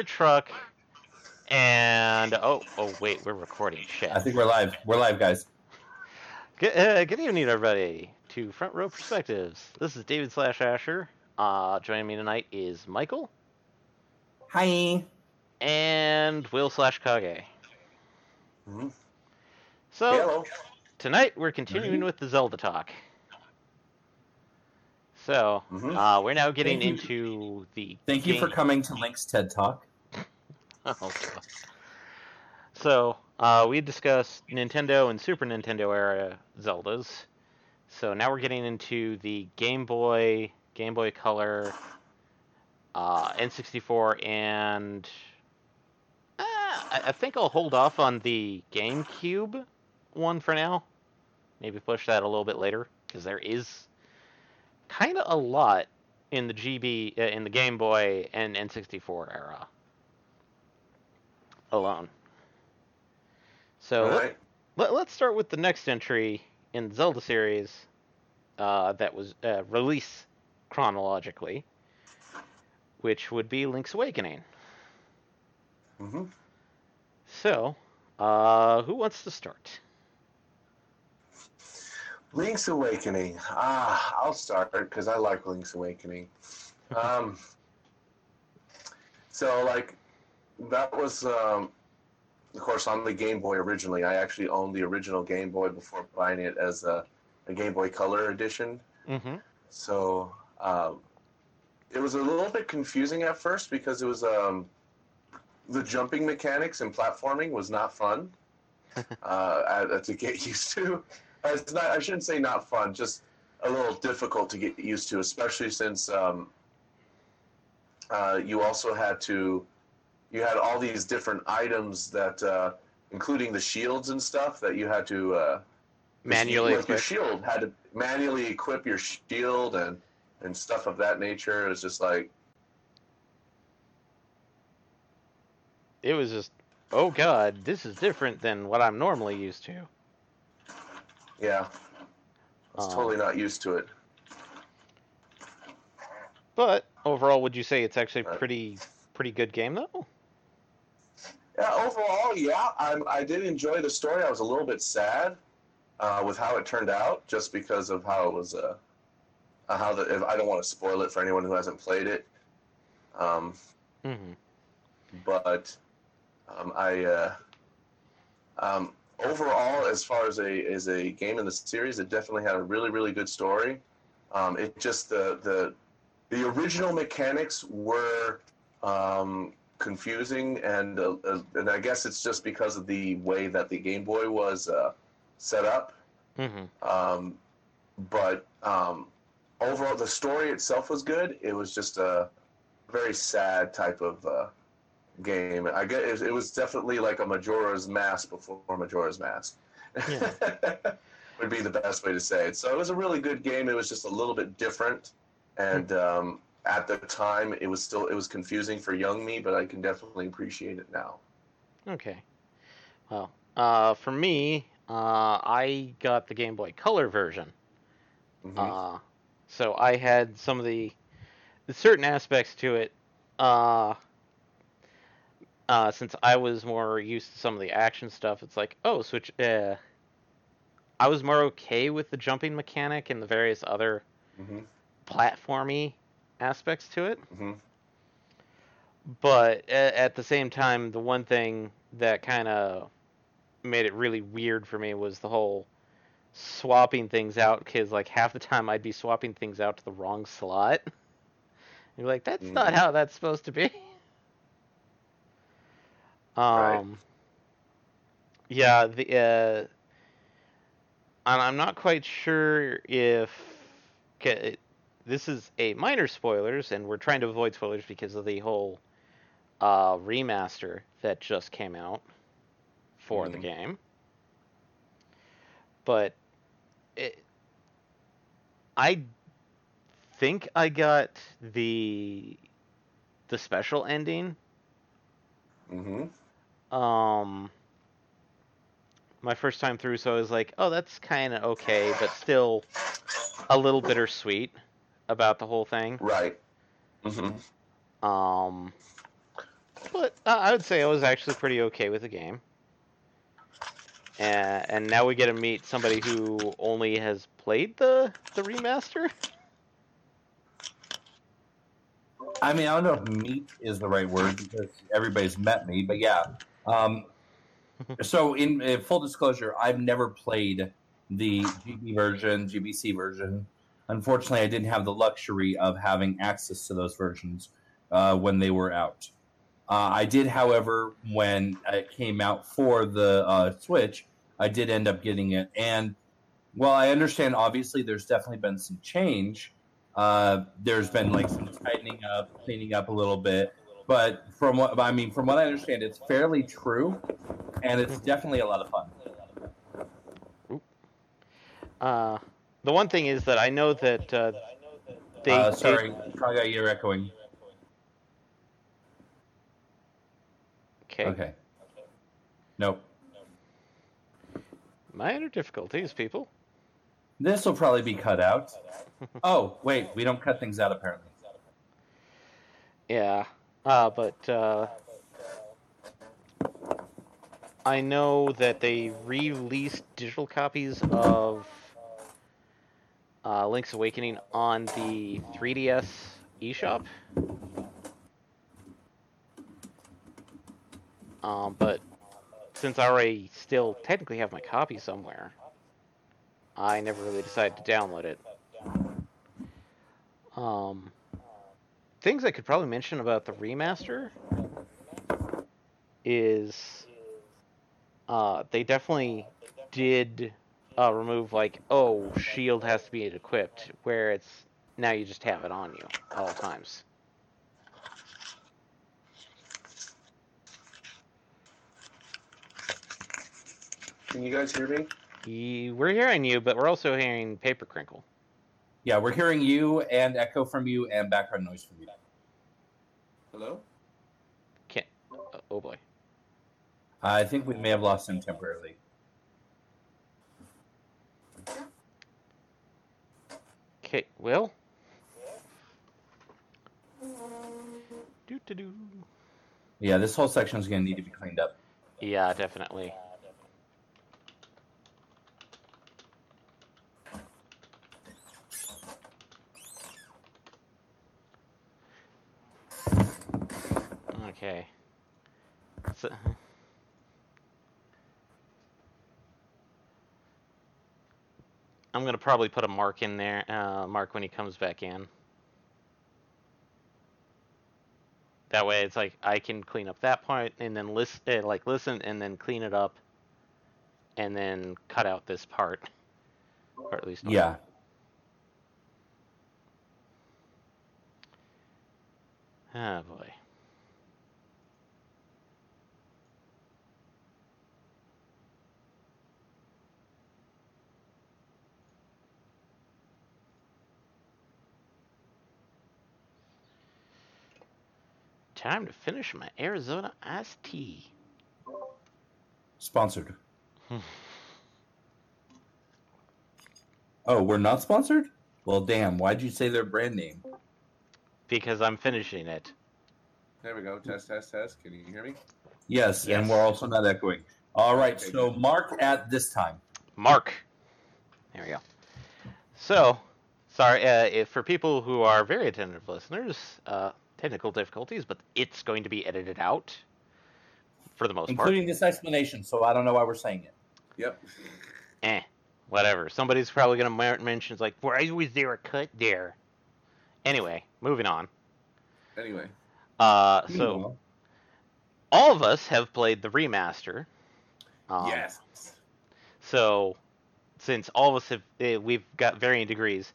fire truck, and oh, oh wait, we're recording. Shit. I think we're live. We're live, guys. Good, uh, good evening, everybody, to Front Row Perspectives. This is David slash Asher. Uh, joining me tonight is Michael Hi. and Will slash Kage. Mhm. So Hello. tonight we're continuing Mhm. with the Zelda talk. So Mhm. uh, we're now getting Thank into the. Thank you for coming to Link's TED Talk. Oh, So, uh, we discussed Nintendo and Super Nintendo era Zeldas. So now we're getting into the Game Boy, Game Boy Color, uh, N64, and uh, I, I think I'll hold off on the GameCube one for now. Maybe push that a little bit later because there is kind of a lot in the GB, uh, in the Game Boy and N64 era alone. So let, Alright. let, us start with the next entry in the Zelda series uh, that was uh, released chronologically, which would be Link's Awakening. hmm So, uh, who wants to start? Link's Awakening. Ah, I'll start because I like Link's Awakening. Um, so like that was, um, of course, on the Game Boy originally. I actually owned the original Game Boy before buying it as a, a Game Boy Color edition. Mm-hmm. So um, it was a little bit confusing at first because it was um, the jumping mechanics and platforming was not fun uh, to get used to. Uh, It's not, I shouldn't say not fun, just a little difficult to get used to, especially since um, uh, you also had to you had all these different items that, uh, including the shields and stuff, that you had to uh, Manually like your shield had to manually equip your shield and and stuff of that nature. It was just like It was just, oh god, this is different than what I'm normally used to. yeah, I was Um, totally not used to it. But overall, would you say it's actually Right. pretty pretty good game though? Yeah, overall, yeah, I'm, I did enjoy the story. I was a little bit sad uh, with how it turned out, just because of how it was. Uh, uh, how the if, I don't want to spoil it for anyone who hasn't played it. Um, Mm-hmm. but um, I uh, um, overall, as far as a as a game in the series, it definitely had a really really good story. Um, it just the the the original mechanics were um, confusing, and uh, uh, and I guess it's just because of the way that the Game Boy was uh, set up. Mm-hmm. Um, but um, overall, the story itself was good. It was just a very sad type of uh, game. I get it, it was definitely like a Majora's Mask before Majora's Mask. Yeah. Would be the best way to say it. So it was a really good game. It was just a little bit different, and um, at the time, it was still it was confusing for young me, but I can definitely appreciate it now. Okay. Well, uh, for me, uh, I got the Game Boy Color version. Mhm. Uh, so I had some of the, the certain aspects to it. Uh, uh, since I was more used to some of the action stuff, it's like, oh, switch. Uh, I was more okay with the jumping mechanic and the various other Mhm. platformy aspects to it. Mhm. but at the same time, the one thing that kind of made it really weird for me was the whole swapping things out. Because like half the time, I'd be swapping things out to the wrong slot. You're like, that's not Mhm. how that's supposed to be. Um, Right. yeah, the uh, and I'm not quite sure if this is a minor spoilers, and we're trying to avoid spoilers because of the whole uh, remaster that just came out for the Mhm. game. But it, I think I got the the special ending. Mhm. Um, my first time through, so I was like, oh, that's kind of okay, but still a little bittersweet about the whole thing. Right. Mhm. Um, but uh, I would say I was actually pretty okay with the game. And, and now we get to meet somebody who only has played the the remaster. I mean, I don't know if meet is the right word because everybody's met me, but yeah. Um, so, in, in full disclosure, I've never played the GB version, GBC version. Unfortunately, I didn't have the luxury of having access to those versions uh, when they were out. Uh, I did, however, when it came out for the uh, Switch, I did end up getting it. And while I understand, obviously, there's definitely been some change. Uh, there's been like some tightening up, cleaning up a little bit. But from what I mean, from what I understand, it's fairly true, and it's definitely a lot of fun. Uh, the one thing is that I know that uh, they. uh, sorry, Kaga, you're echoing. okay. Okay. Nope. Minor difficulties, people. This will probably be cut out. Oh, wait, we don't cut things out apparently. Yeah. Uh, but uh, I know that they re-released digital copies of uh, Link's Awakening on the 3DS eShop. Um, but since I already still technically have my copy somewhere, I never really decided to download it. Um, things I could probably mention about the remaster is uh, they definitely did uh, remove like oh shield has to be equipped where it's now you just have it on you at all times. Can you guys hear me? Ye- We're hearing you, but we're also hearing paper crinkle. Yeah, we're hearing you and echo from you and background noise from you. Hello? Can't. Uh, oh boy. I think we may have lost him temporarily. Okay. Will. Do do do. Yeah, this whole section is going to need to be cleaned up. Yeah, definitely. Okay. So, I'm gonna probably put a mark in there, uh, mark when he comes back in. That way, it's like I can clean up that part and then list, uh, like listen, and then clean it up, and then cut out this part, or at least Yeah. Oh boy. Time to finish my Arizona iced tea. Sponsored. Oh, we're not sponsored? Well, damn. Why'd you say their brand name? Because I'm finishing it. There we go. Test, test, test. Can you hear me? Yes, Yes. and we're also not echoing. All right, Okay, so. Mark at this time. Mark. There we go. So, sorry uh, if for people who are very attentive listeners, uh, technical difficulties, but it's going to be edited out for the most part. Including this explanation, so I don't know why we're saying it. Yep. Eh, whatever. Somebody's probably going to mention it's like, why was there a cut there? Anyway, moving on. Anyway. Uh, so Meanwhile, all of us have played the remaster. Um, yes. So, since all of us have, eh, we've got varying degrees,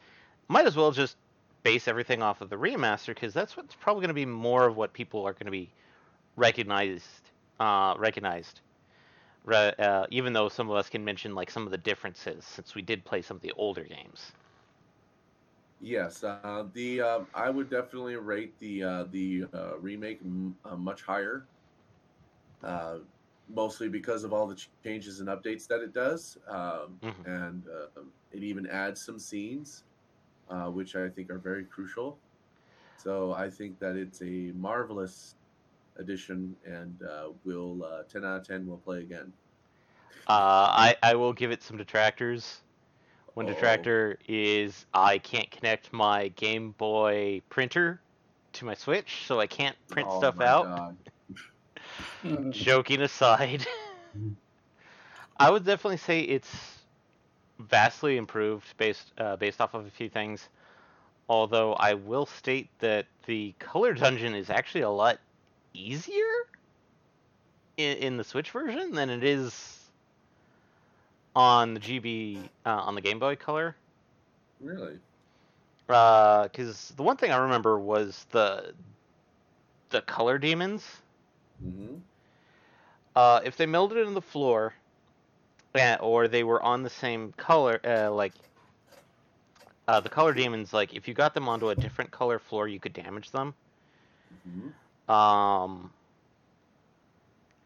might as well just base everything off of the remaster because that's what's probably going to be more of what people are going to be recognized. Uh, recognized. Re- uh, even though some of us can mention like some of the differences, since we did play some of the older games. Yes. Uh, the um, I would definitely rate the uh, the uh, remake m- uh, much higher. Uh, mostly because of all the ch- changes and updates that it does, um, Mhm. and uh, it even adds some scenes, uh, which I think are very crucial. So I think that it's a marvelous addition, and uh, we'll uh, ten out of ten. We'll play again. Uh, I I will give it some detractors. One Oh. detractor is I can't connect my Game Boy printer to my Switch, so I can't print Oh stuff my out. God. Joking aside, I would definitely say it's vastly improved based uh, based off of a few things. Although I will state that the color dungeon is actually a lot easier in, in the Switch version than it is on the GB uh, on the Game Boy Color. Really? Because the one thing I remember was the the color demons. hmm Uh, if they melted in the floor, uh, or they were on the same color, uh, like uh, the color demons, like if you got them onto a different color floor, you could damage them. hmm Um,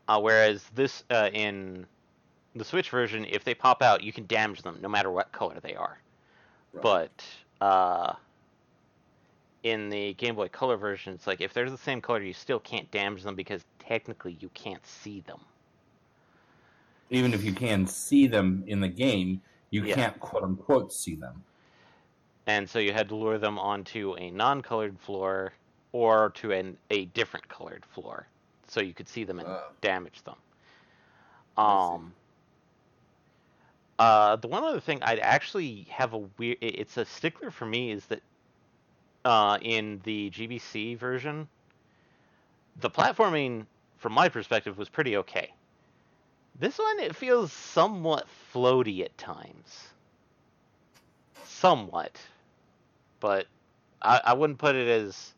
uh, whereas this uh, in the Switch version, if they pop out, you can damage them no matter what color they are. Right. But uh, in the Game Boy Color version, it's like if they're the same color, you still can't damage them because technically you can't see them. Even if you can see them in the game, you Yeah. can't quote unquote see them. and so you had to lure them onto a non-colored floor or to an, a different colored floor so you could see them and Ah. damage them um uh the one other thing i'd actually have a weird. It's a stickler for me is that uh in the gbc version the platforming from my perspective was pretty okay this one it feels somewhat floaty at times somewhat but I, I wouldn't put it as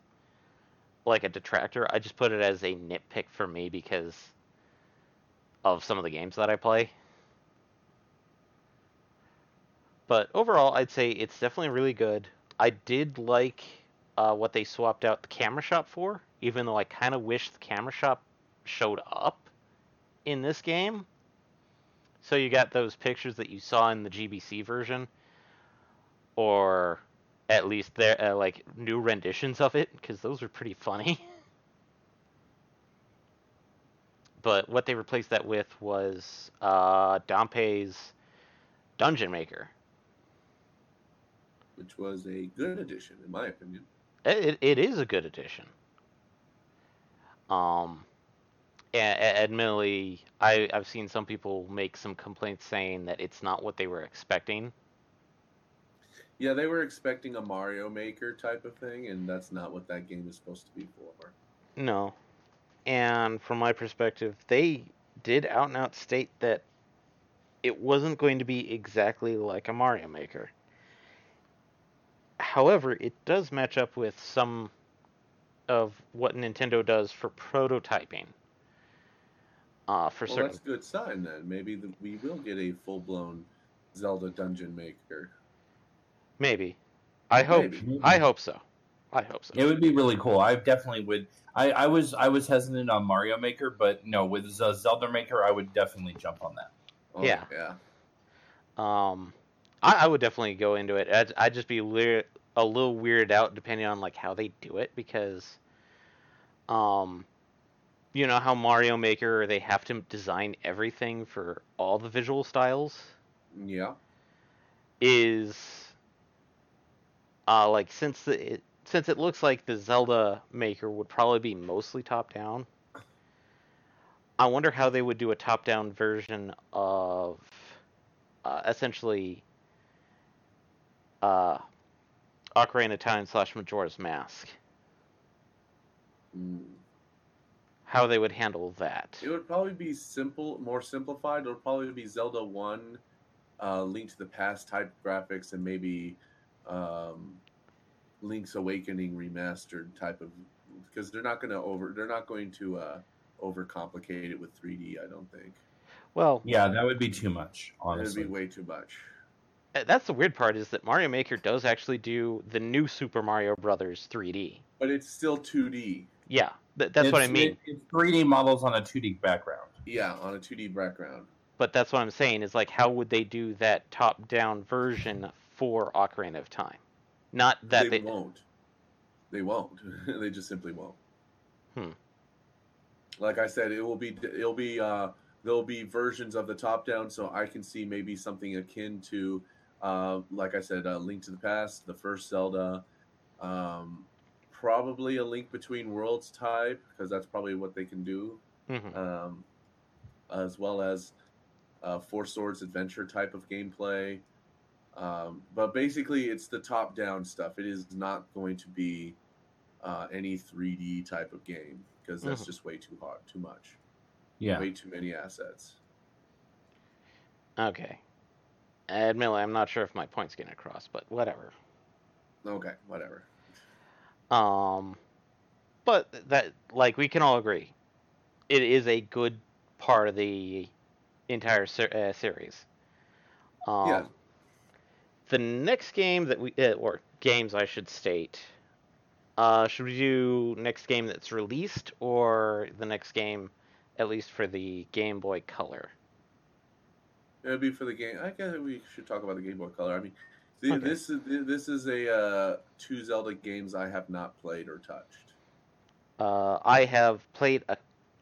like a detractor. I just put it as a nitpick for me because of some of the games that I play. But overall, I'd say it's definitely really good. I did like uh, what they swapped out the camera shop for, even though I kind of wish the camera shop showed up in this game. So you got those pictures that you saw in the GBC version, or at least their uh, like new renditions of it, because those were pretty funny. but what they replaced that with was uh, Dampé's Dungeon Maker. Which was a good addition, in my opinion. It, it is a good addition. Um, a- admittedly, I I've seen some people make some complaints saying that it's not what they were expecting. Yeah, they were expecting a Mario Maker type of thing, and that's not what that game is supposed to be for. No, and from my perspective, they did out and out state that it wasn't going to be exactly like a Mario Maker. However, it does match up with some of what Nintendo does for prototyping. Uh, for well, certain that's a good sign then. Maybe the, we will get a full blown Zelda Dungeon Maker. Maybe. I hope. Maybe. I hope so. I hope so. It would be really cool. I definitely would. I, I was I was hesitant on Mario Maker, but no, with Zelda Maker, I would definitely jump on that. Oh, Yeah. yeah. Um, I, I would definitely go into it. I'd, I'd just be lear- a little weirded out depending on like how they do it because, um, you know how Mario Maker they have to design everything for all the visual styles Yeah. is, uh, like since the it, since it looks like the Zelda Maker would probably be mostly top down. I wonder how they would do a top down version of uh, essentially uh, Ocarina of Time slash Majora's Mask. Mm. How they would handle that. It would probably be simple, more simplified. It would probably be Zelda One, uh, Link to the Past type graphics, and maybe um, Link's Awakening remastered type of. Because they're not going to over, they're not going to uh, overcomplicate it with 3D. I don't think Well, Yeah, that would be too much, it would honestly. be way too much. uh, that's the weird part is that Mario Maker does actually do the new Super Mario Brothers 3D. But it's still 2D. Yeah, th- that's what I mean. it- it's 3D models on a 2D background. Yeah, on a 2D background. But that's what I'm saying is like, how would they do that top-down version for Ocarina of Time? Not that they, they. won't. They won't. they just simply won't. Hmm. Like I said, it will be it'll be uh, there'll be versions of the top down, so I can see maybe something akin to, uh, like I said, uh, Link to the Past, the first Zelda, um, probably a Link Between Worlds type because that's probably what they can do, Mhm. um, as well as uh, Four Swords Adventure type of gameplay. Um, but basically, it's the top down stuff. It is not going to be uh, any 3D type of game because that's Mhm. just way too hard, too much, Yeah. way too many assets. Okay. Admittedly, I'm not sure if my point's getting across, but whatever. Okay, whatever. Um, but that, like, we can all agree, it is a good part of the entire ser- uh, series. Um, Yeah. The next game that we, uh, or games, I should state, uh, should we do next game that's released or the next game, at least for the Game Boy Color? It would be for the game. I guess we should talk about the Game Boy Color. I mean, the, Okay. this is this is a uh, two Zelda games I have not played or touched. Uh, I have played a,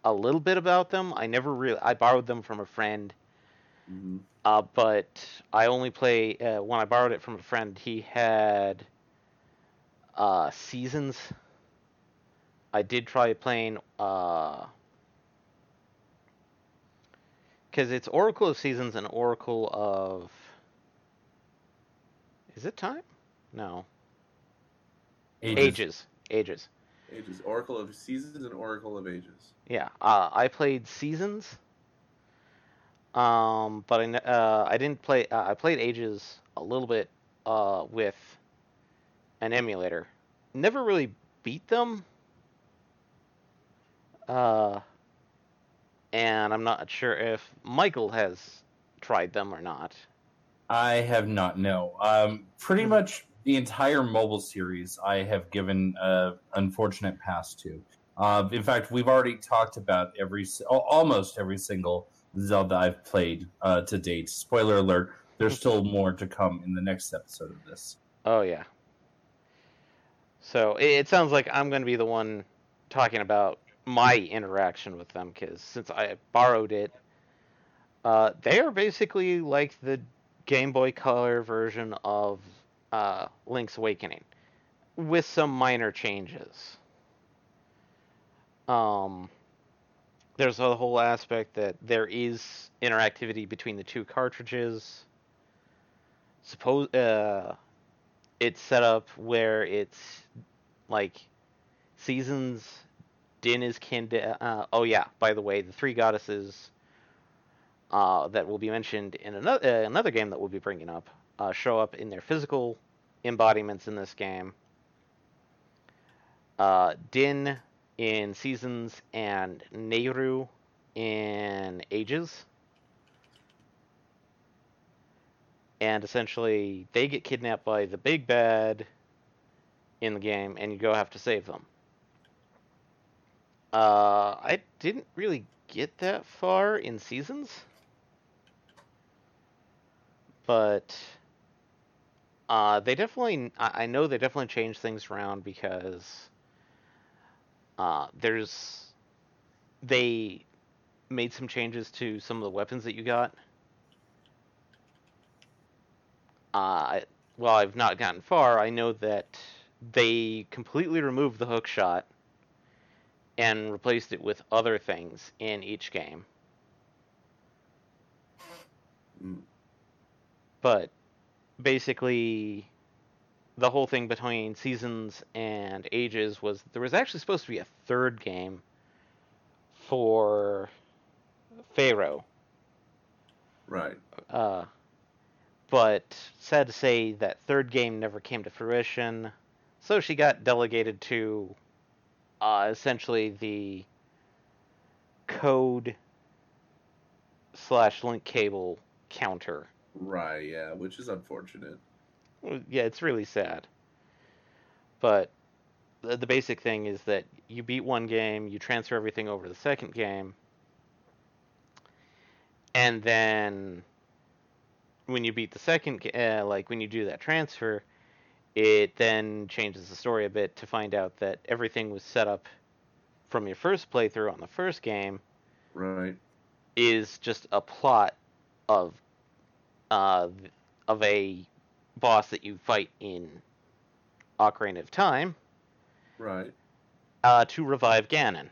a little bit about them. I never really, I borrowed them from a friend. hmm Uh, but I only play uh, when I borrowed it from a friend. He had uh, seasons. I did try playing because it's Oracle of Seasons and Oracle of. Is it time? No, Ages. Ages. Ages, Oracle of Seasons and Oracle of Ages. Yeah, uh, I played Seasons. Um, but I n- uh, I didn't play. Uh, I played Ages a little bit uh, with an emulator. Never really beat them. Uh, and I'm not sure if Michael has tried them or not. I have not. No. Um, pretty Mhm. much the entire mobile series I have given a unfortunate pass to. Uh, in fact, we've already talked about every almost every single Zelda I've played uh, to date. Spoiler alert: there's still more to come in the next episode of this. Oh yeah. So it, it sounds like I'm going to be the one talking about my interaction with them because since I borrowed it, uh, they are basically like the Game Boy Color version of uh, Link's Awakening, with some minor changes. Um, there's a whole aspect that there is interactivity between the two cartridges. Suppose uh, it's set up where it's like seasons. Din is kin. Uh, oh yeah, by the way, the three goddesses uh, that will be mentioned in another uh, another game that we'll be bringing up uh, show up in their physical embodiments in this game. Uh, Din in seasons and Nayru in ages. and essentially they get kidnapped by the big bad in the game and you go have to save them uh i didn't really get that far in seasons but uh they definitely i, know they definitely changed things around because uh there's they made some changes to some of the weapons that you got uh, well, I've not gotten far. I know that they completely removed the hook shot and replaced it with other things in each game. Mm. But basically, the whole thing between seasons and ages was there was actually supposed to be a third game for Farore. Right. Uh, but sad to say, that third game never came to fruition. So she got delegated to uh, essentially the code slash link cable counter. Right. Yeah, which is unfortunate. Yeah, it's really sad. But the, the basic thing is that you beat one game, you transfer everything over to the second game, and then when you beat the second, uh, like when you do that transfer, it then changes the story a bit to find out that everything was set up from your first playthrough on the first game Right. is just a plot of uh, of a boss that you fight in Ocarina of Time Right. uh, to revive Ganon.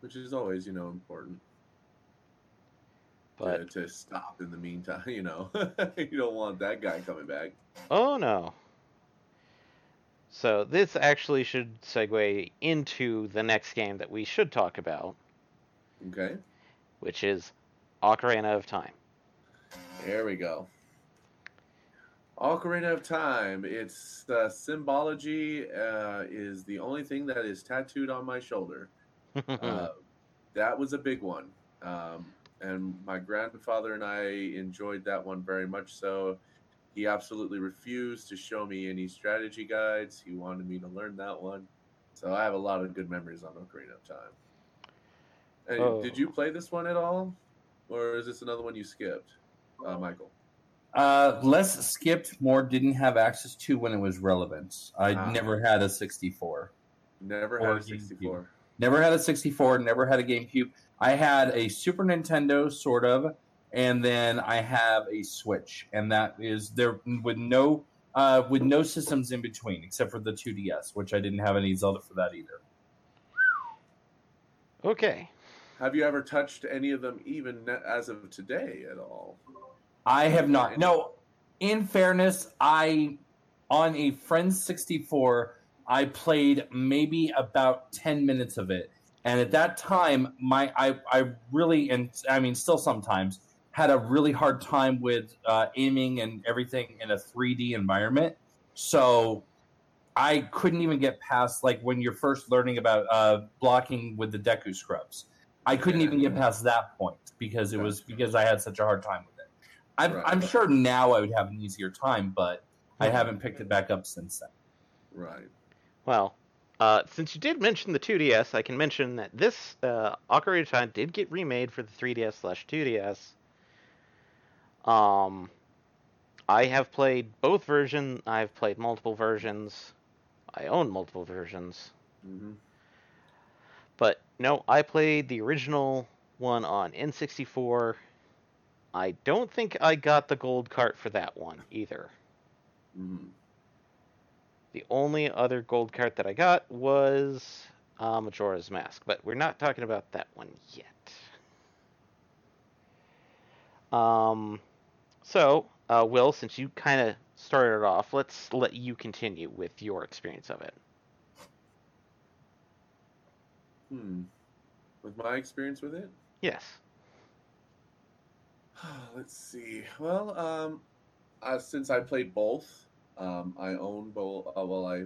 Which is always, you know, important. But to, to stop in the meantime, you know. you don't want that guy coming back. oh no. So this actually should segue into the next game that we should talk about, Okay. which is Ocarina of Time. There we go. Ocarina of Time. Its uh, symbology uh, is the only thing that is tattooed on my shoulder. Uh, that was a big one. Um, and my grandfather and I enjoyed that one very much so. He absolutely refused to show me any strategy guides. He wanted me to learn that one. So I have a lot of good memories on Ocarina of Time. And Oh. Did you play this one at all? Or is this another one you skipped, uh, Michael? Uh, less skipped, more didn't have access to when it was relevant. I Ah. never had a 64. Never had a GameCube. 64. Never had a 64, never had a GameCube. I had a Super Nintendo, sort of, and then I have a Switch, and that is there with no uh, with no systems in between except for the 2DS, which I didn't have any Zelda for that either. okay. Have you ever touched any of them even as of today at all? I have not. No, in fairness, I on a friend's 64, I played maybe about 10 minutes of it. And at that time, my I, I really and I mean still sometimes had a really hard time with uh, aiming and everything in a 3D environment. So I couldn't even get past like when you're first learning about uh, blocking with the Deku scrubs. I couldn't even get past that point because it was because I had such a hard time with it. I'm, Right. I'm sure now I would have an easier time, but I haven't picked it back up since then. Right. Well, uh, since you did mention the 2DS, I can mention that this uh, Ocarina of Time did get remade for the 3DS slash 2DS. Um, I have played both versions. I've played multiple versions. I own multiple versions. hmm But no, I played the original one on N64. I don't think I got the gold cart for that one either. hmm The only other gold cart that I got was uh, Majora's Mask, but we're not talking about that one yet. Um, so, uh, Will, since you kind of started it off, let's let you continue with your experience of it. Hmm. With my experience with it, Yes. let's see. Well, um, uh, since I played both, um, I own both. Uh, well, I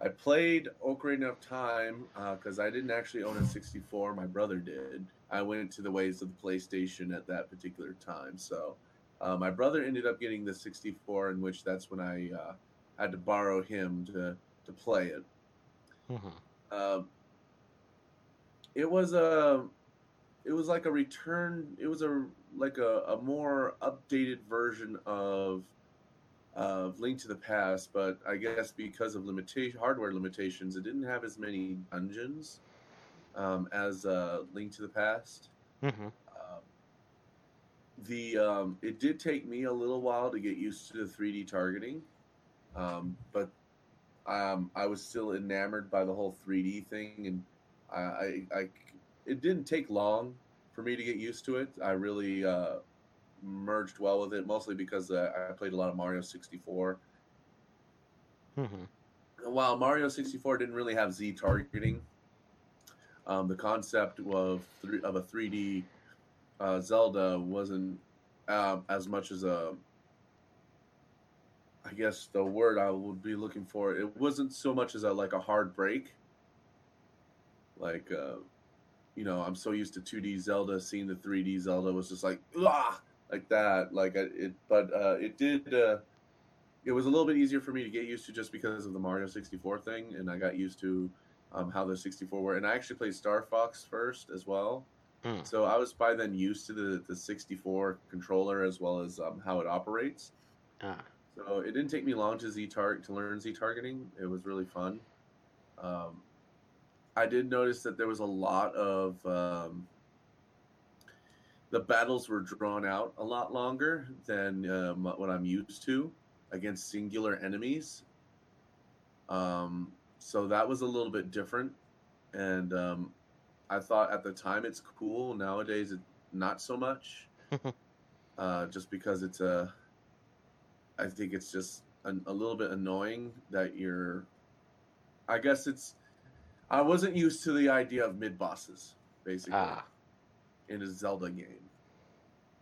I played Ocarina of Time because I didn't actually own a 64. My brother did. I went to the ways of the PlayStation at that particular time. So uh, my brother ended up getting the 64, in which that's when I uh, had to borrow him to to play it. hmm Um, it was a it was like a return it was a like a, a more updated version of of link to the past but i guess because of limitation hardware limitations it didn't have as many dungeons um, as uh, link to the past. Hmm um, the um, it did take me a little while to get used to the 3D targeting, um, but um, I was still enamored by the whole 3D thing, and I, I, it didn't take long for me to get used to it. I really uh, merged well with it, mostly because uh, I played a lot of Mario 64. hmm while Mario 64 didn't really have Z targeting, um, the concept of three, of a 3D uh, Zelda wasn't um, as much as a. I guess the word I would be looking for it wasn't so much as a like a hard break. Like, uh, you know, I'm so used to 2D Zelda, seeing the 3D Zelda was just like ah like that. Like I- it, but uh, it did. Uh, it was a little bit easier for me to get used to just because of the Mario 64 thing, and I got used to um, how the 64 were. And I actually played Star Fox first as well, Mm. so I was by then used to the the 64 controller as well as um, how it operates. Ah. So it didn't take me long to Z target to learn Z targeting. It was really fun. Um, I did notice that there was a lot of um, the battles were drawn out a lot longer than um, what I'm used to against singular enemies. Um, so that was a little bit different, and um, I thought at the time it's cool. Nowadays, it not so much, uh, just because it's a. I think it's just a little bit annoying that you're. I guess it's. I wasn't used to the idea of mid bosses, basically, Ah. in a Zelda game.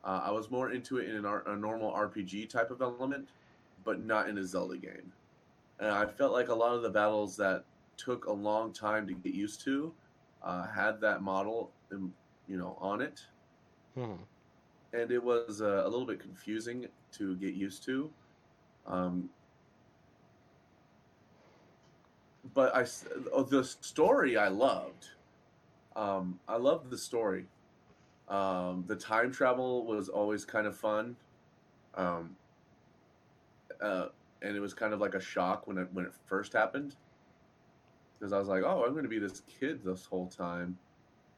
Uh, I was more into it in an, R- a normal RPG type of element, but not in a Zelda game. And I felt like a lot of the battles that took a long time to get used to uh, had that model, um, you know, on it, Hmm. and it was uh, a little bit confusing to get used to. Um, but I oh, the story I loved. Um, I loved the story. Um, the time travel was always kind of fun. Um, uh, and it was kind of like a shock when it when it first happened because I was like, "Oh, I'm going to be this kid this whole time."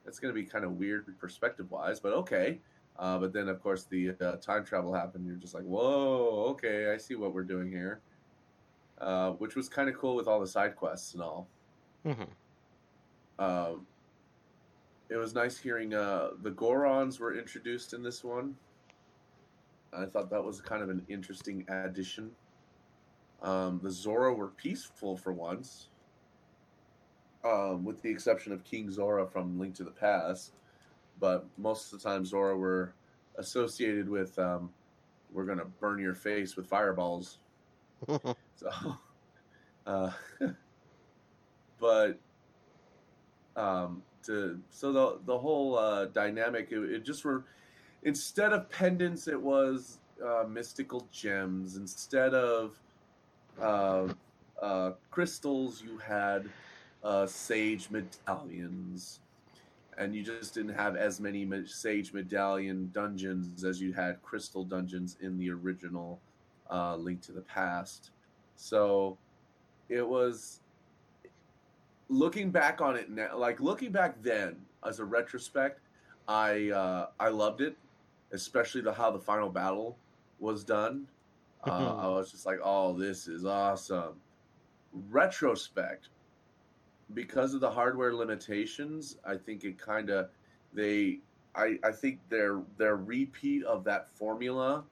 It's going to be kind of weird perspective wise, but okay. Uh, but then, of course, the uh, time travel happened. You're just like, "Whoa, okay, I see what we're doing here," uh, which was kind of cool with all the side quests and all. Mhm. Um, it was nice hearing uh, the Gorons were introduced in this one. I thought that was kind of an interesting addition. Um, the Zora were peaceful for once, um, with the exception of King Zora from Link to the Past. But most of the time, Zora were associated with um, "We're gonna burn your face with fireballs." So, uh, but um, to so the the whole uh, dynamic it, it just were instead of pendants it was uh, mystical gems. Instead of uh, uh, crystals you had uh, sage medallions. And you just didn't have as many sage medallion dungeons as you had crystal dungeons in the original uh, link to the past so it was looking back on it now, like looking back then as a retrospect, I uh, I loved it, especially the how the final battle was done. Uh, I was just like, oh, this is awesome. Retrospect, because of the hardware limitations, I think it kind of they I I think their their repeat of that formula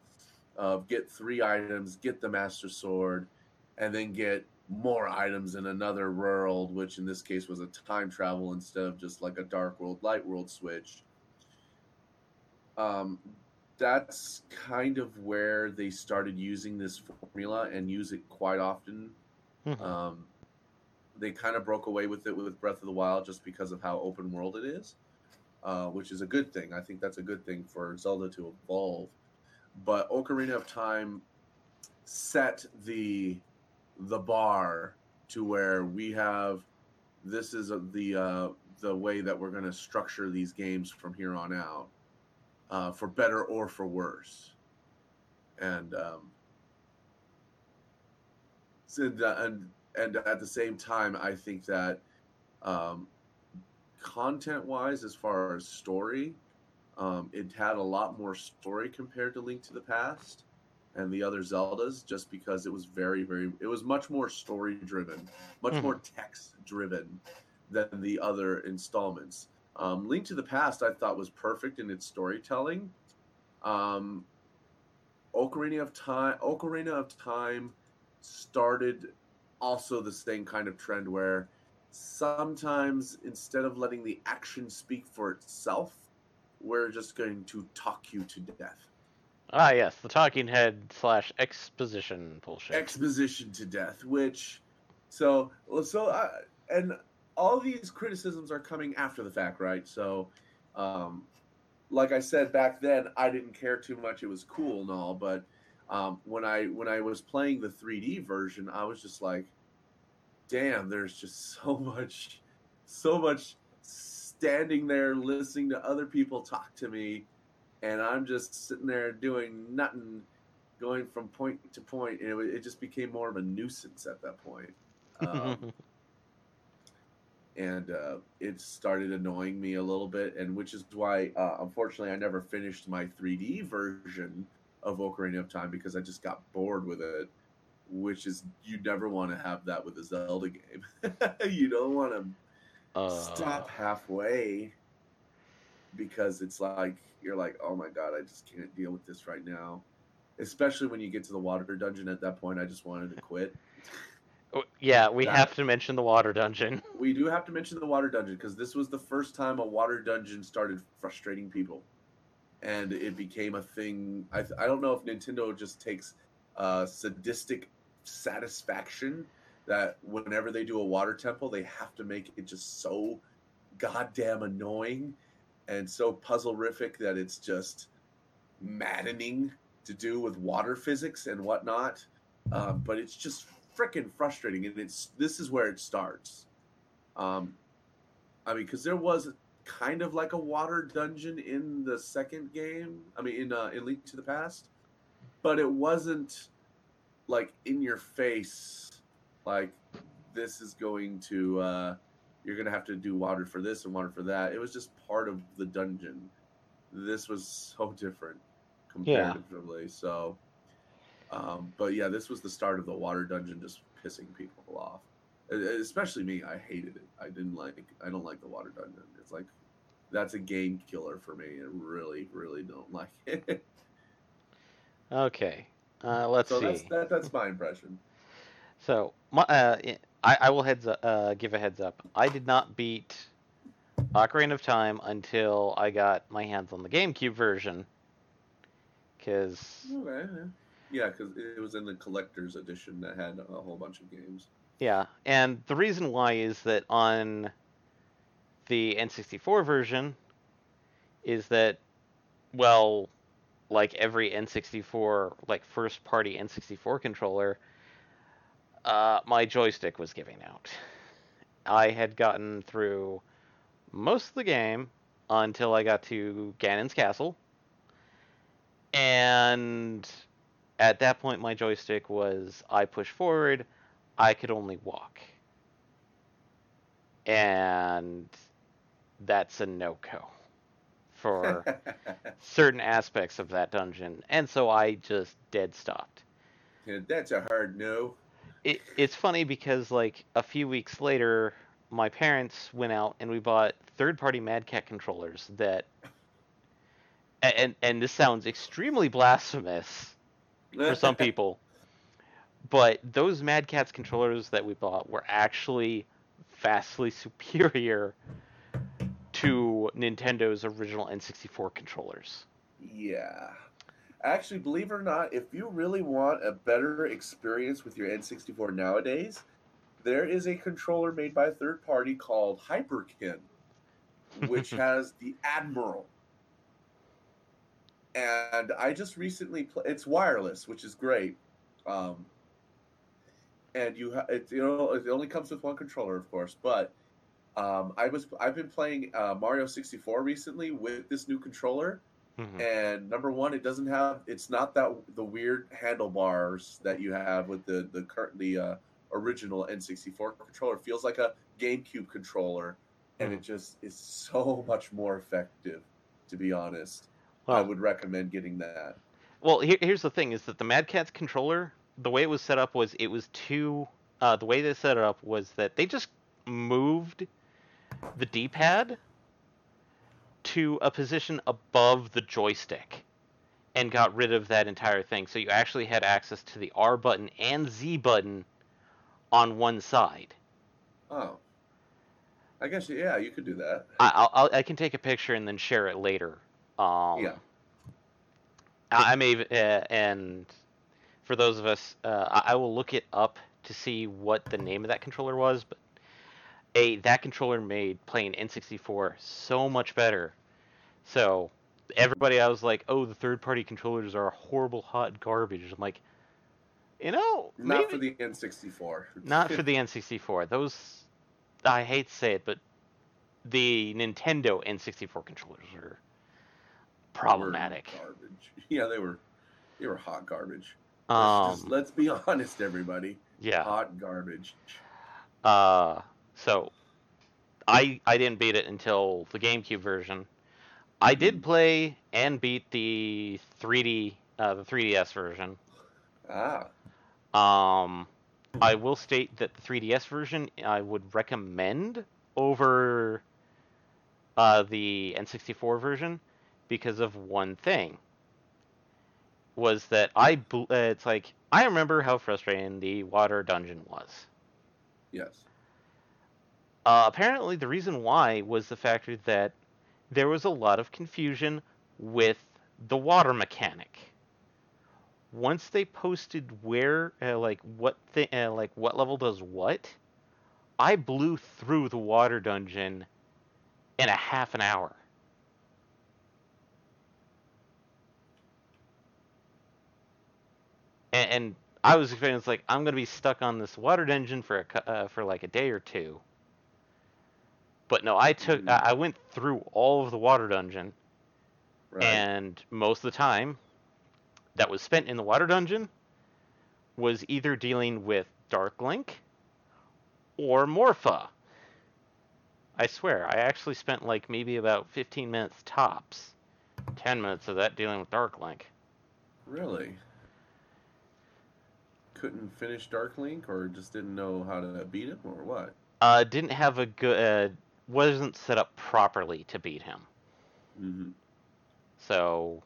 of get three items, get the master sword, and then get more items in another world, which in this case was a time travel instead of just like a dark world, light world switch. Um, that's kind of where they started using this formula and use it quite often. Mhm. Um, they kind of broke away with it with Breath of the Wild just because of how open world it is, uh, which is a good thing. I think that's a good thing for Zelda to evolve. But Ocarina of Time set the the bar to where we have this is a, the uh, the way that we're going to structure these games from here on out, uh, for better or for worse. And um, and and at the same time, I think that um, content wise, as far as story, um, it had a lot more story compared to Link to the Past and the other Zeldas, just because it was very, very, it was much more story driven, much Mhm. more text driven than the other installments. Um, Link to the Past, I thought was perfect in its storytelling. Um, Ocarina of Time, Ocarina of Time started also the same kind of trend where sometimes instead of letting the action speak for itself, we're just going to talk you to death. Ah, yes, the talking head slash exposition bullshit. exposition to death which so so I, and all these criticisms are coming after the fact right so um like i said back then i didn't care too much it was cool and all but um when i when i was playing the 3d version i was just like damn there's just so much so much standing there listening to other people talk to me and i'm just sitting there doing nothing going from point to point, and it, it just became more of a nuisance at that point. Um, and uh, it started annoying me a little bit, and which is why, uh, unfortunately, I never finished my 3D version of Ocarina of Time because I just got bored with it. Which is you never want to have that with a Zelda game. you don't want to uh, stop halfway because it's like you're like, oh my god, I just can't deal with this right now. Especially when you get to the water dungeon. At that point, I just wanted to quit. oh, Yeah, we That- have to mention the water dungeon. We do have to mention the water dungeon because this was the first time a water dungeon started frustrating people, and it became a thing. I, I don't know if Nintendo just takes uh, sadistic satisfaction that whenever they do a water temple, they have to make it just so goddamn annoying and so puzzle-rific that it's just maddening to do with water physics and whatnot. Um, but it's just freaking frustrating, and it's this is where it starts. Um, I mean, because there was kind of like a water dungeon in the second game. I mean, in uh, in Link to the Past, but it wasn't like in your face. Like this is going to uh, you're gonna have to do water for this and water for that. It was just part of the dungeon. This was so different Yeah. comparatively. So, um, but yeah, this was the start of the water dungeon just pissing people off. Especially me, I hated it. I didn't like. I don't like the water dungeon. It's like that's a game killer for me. I really, really don't like it. Okay, uh, let's so see. that's that, that's my impression. So, my, uh, I, I will heads up, uh, give a heads up. I did not beat Ocarina of Time until I got my hands on the GameCube version. Because, Okay. Yeah, because it was in the collector's edition that had a whole bunch of games. yeah, and the reason why is that on the N64 version is that, well, like every N64, like first party N64 controller, uh, my joystick was giving out. I had gotten through most of the game until I got to Ganon's Castle. And at that point, my joystick was I push forward, I could only walk. And that's a no go for certain aspects of that dungeon. And so I just dead stopped. Yeah, that's a hard no. It, it's funny because like a few weeks later my parents went out and we bought third party mad cat controllers that and and this sounds extremely blasphemous for some people but those Mad Catz controllers that we bought were actually vastly superior to nintendo's original n64 controllers Yeah. Actually, believe it or not, if you really want a better experience with your N64 nowadays, there is a controller made by a third party called Hyperkin, which has the Admiral. And I just recently pl- it's wireless, which is great. Um, and you ha- it, you know it only comes with one controller, of course, but um, I was I've been playing uh, Mario 64 recently with this new controller, Mhm. and number one, it doesn't have it's not that the weird handlebars that you have with the the current the uh, original N64 controller. It feels like a GameCube controller, and it just is so much more effective. To be honest, I would recommend getting that. Well, here, here's the thing: is that the Mad Catz controller, the way it was set up was it was too. Uh, the way they set it up was that they just moved the D-pad to a position above the joystick, and got rid of that entire thing. So you actually had access to the R button and Z button on one side. Oh, I guess yeah, you could do that. I, I'll, I'll, can take a picture and then share it later. Um, Yeah. I, I may, uh, and for those of us, uh, I, I will look it up to see what the name of that controller was. But a that controller made playing N64 so much better. So everybody, I was like, oh, the third-party controllers are horrible, hot garbage. I'm like, you know, Not maybe for the N64. not for the N64. Those, I hate to say it, but the Nintendo N64 controllers are problematic. Garbage. Yeah, they were. You're hot garbage. Let's, just- Um, let's be honest, everybody. yeah. Hot garbage. Uh, so I I didn't beat it until the GameCube version. I did play and beat the 3D uh, the 3DS version. Ah, Um, I will state that the 3DS version I would recommend over uh, the N64 version because of one thing. Was that I? bl- Uh, it's like I remember how frustrating the water dungeon was. yes. Uh, apparently, the reason why was the factor that there was a lot of confusion with the water mechanic. Once they posted where, uh, like what, thi- uh, like what level does what, I blew through the water dungeon in a half an hour. And, and I was expecting, it's like I'm gonna be stuck on this water dungeon for a uh, for like a day or two. But no, I took. I I went through all of the water dungeon, Right. and most of the time that was spent in the water dungeon was either dealing with Dark Link or Morpha. I swear, I actually spent like maybe about 15 minutes tops. 10 minutes of that dealing with Dark Link. Really? Couldn't finish Dark Link, or just didn't know how to beat him, or what? Uh, didn't have a good, uh, wasn't set up properly to beat him. Mm-hmm. So,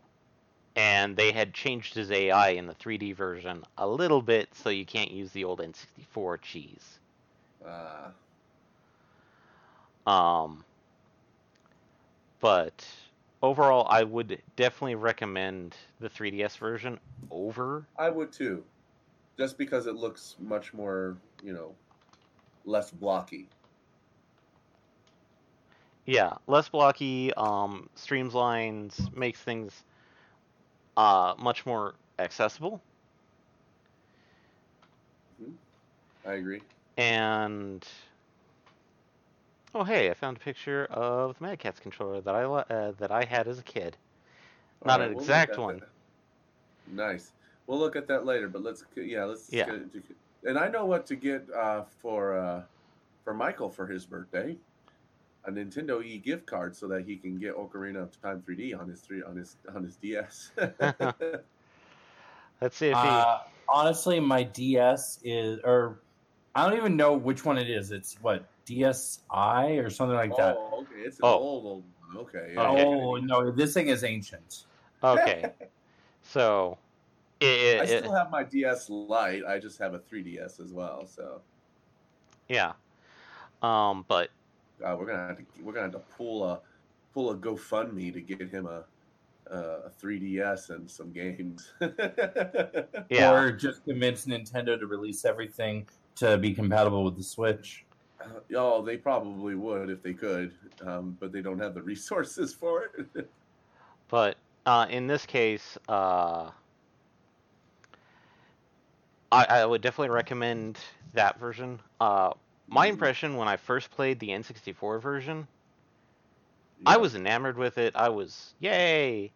and they had changed his AI in the 3D version a little bit, so you can't use the old N64 cheese. Uh, Um, but overall, I would definitely recommend the 3DS version over. I would too, just because it looks much more, you know, less blocky. Yeah, less blocky, um, streamlines, makes things uh, much more accessible. I agree. And oh, hey, I found a picture of the Mad Catz controller that I uh, that I had as a kid. Not an we'll exact one. Nice. We'll look at that later, but let's yeah, let's Yeah. get and I know what to get uh, for uh, for Michael for his birthday. A Nintendo E gift card so that he can get Ocarina of Time 3D on his three on his on his DS. Let's see if he. Uh, honestly, my DS is, or I don't even know which one it is. It's what DSi or something like that. oh, okay, it's an Oh. old old one. Okay. Okay. Oh no, this thing is ancient. okay, so it, I it, still have my DS Lite. I just have a 3DS as well. So yeah, um, but uh, we're gonna have to we're gonna have to pull a pull a GoFundMe to get him a a 3DS and some games. yeah, Or just convince Nintendo to release everything to be compatible with the Switch. Uh, oh, they probably would if they could, um, but they don't have the resources for it. but uh, in this case, uh, I, I would definitely recommend that version. My impression when I first played the N64 version, I was enamored with it. I was yay.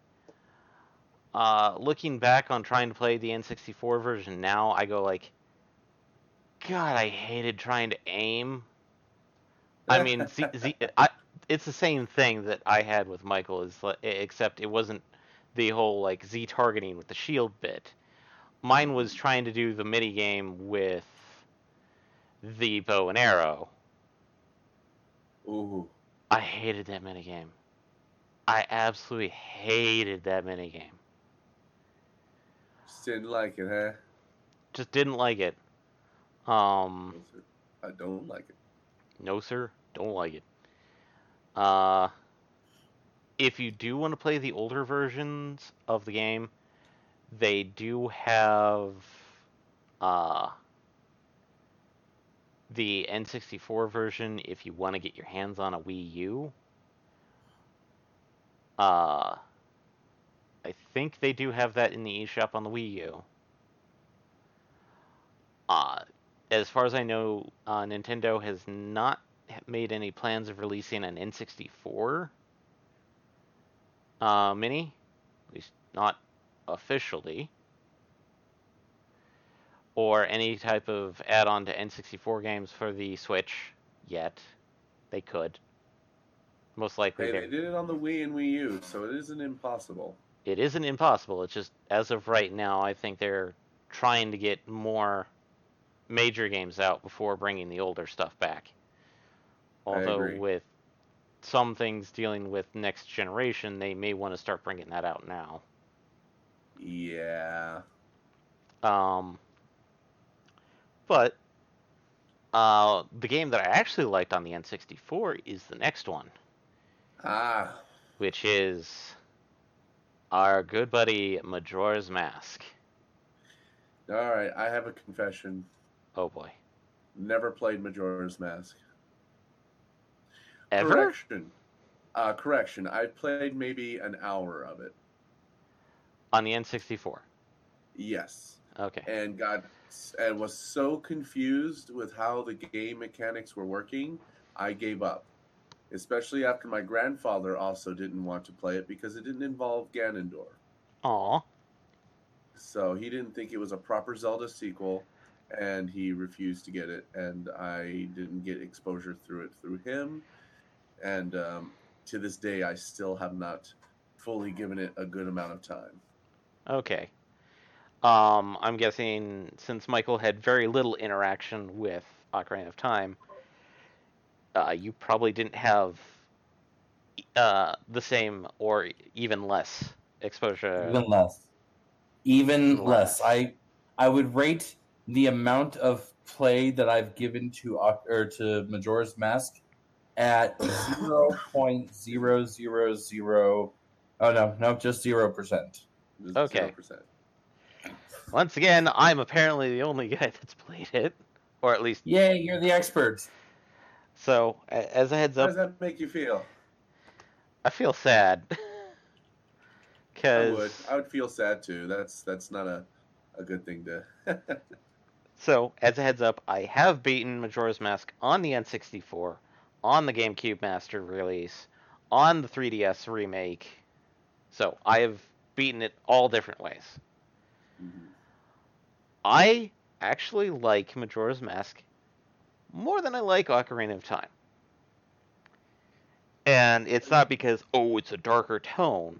Uh, looking back on trying to play the N64 version now, I go like, God, I hated trying to aim. I mean, Z, Z, I, it's the same thing that I had with Michael, is except it wasn't the whole like Z targeting with the shield bit. Mine was trying to do the mini game with the bow and arrow. Ooh, I hated that minigame. I absolutely hated that minigame. just didn't like it, huh? Just didn't like it. Um, No, sir. I don't like it. no sir, don't like it. Uh, if you do want to play the older versions of the game, they do have uh the N64 version if you want to get your hands on a Wii U. Uh I think they do have that in the eShop on the Wii U. Uh as far as I know, uh, Nintendo has not made any plans of releasing an N64 uh, mini, at least not officially. Or any type of add-on to N64 games for the Switch yet. They could. Most likely, Hey, they're- did it on the Wii and Wii U, so it isn't impossible. it isn't impossible. It's just as of right now, I think they're trying to get more major games out before bringing the older stuff back. Although with some things dealing with next generation, they may want to start bringing that out now. Yeah. Um, but uh, the game that I actually liked on the N64 is the next one, Ah, which is our good buddy Majora's Mask. all right. I have a confession. Oh boy. Never played Majora's Mask. Ever? Correction. Uh, correction. I played maybe an hour of it. On the N64. Yes, Okay. and got and was so confused with how the game mechanics were working, I gave up. Especially after my grandfather also didn't want to play it because it didn't involve Ganondorf. Aw. So he didn't think it was a proper Zelda sequel, and he refused to get it. And I didn't get exposure through it through him. And um, to this day, I still have not fully given it a good amount of time. Okay. Um, I'm guessing since Michael had very little interaction with Ocarina of Time, uh, you probably didn't have uh, the same or even less exposure. even less even Less. less i i would rate the amount of play that i've given to or to majora's mask at 0.000 oh no no just 0% Just Okay. 0%. Once again, I'm apparently the only guy that's played it, or at least yay you're the expert so. As a heads up, How does that make you feel? I feel sad I because would. I would feel sad too. That's that's not a, a good thing to. So, as a heads up, I have beaten Majora's Mask on the N64, on the GameCube Master release, on the 3DS remake. So, I have beaten it all different ways. Mhm. I actually like Majora's Mask more than I like Ocarina of Time. And it's not because, oh, it's a darker tone.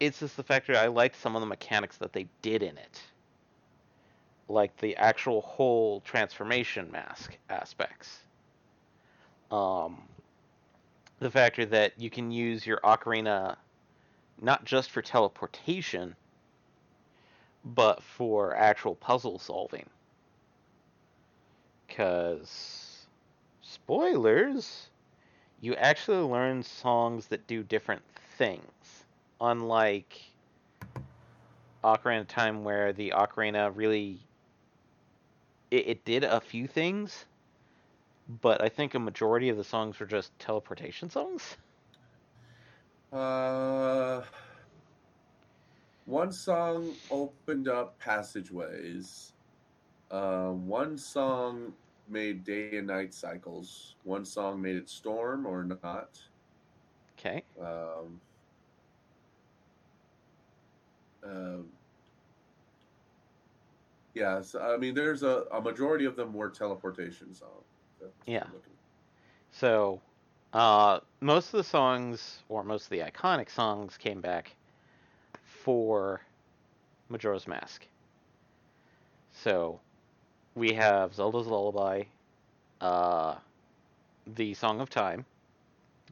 It's just the fact that I liked some of the mechanics that they did in it. Like the actual whole transformation mask aspects. Um, the factor that you can use your ocarina not just for teleportation, but for actual puzzle solving. Because, spoilers, you actually learn songs that do different things. Unlike Ocarina of Time, where the Ocarina really. It, it did a few things, but I think a majority of the songs were just teleportation songs. Uh, one song opened up passageways. Uh, one song made day and night cycles. One song made it storm or not. Okay. Um, um, yeah, so, I mean, there's a, a majority of them were teleportation songs. That's what I'm Yeah. So, uh, most of the songs, or most of the iconic songs, came back for Majora's Mask. So, we have Zelda's Lullaby, uh, the Song of Time,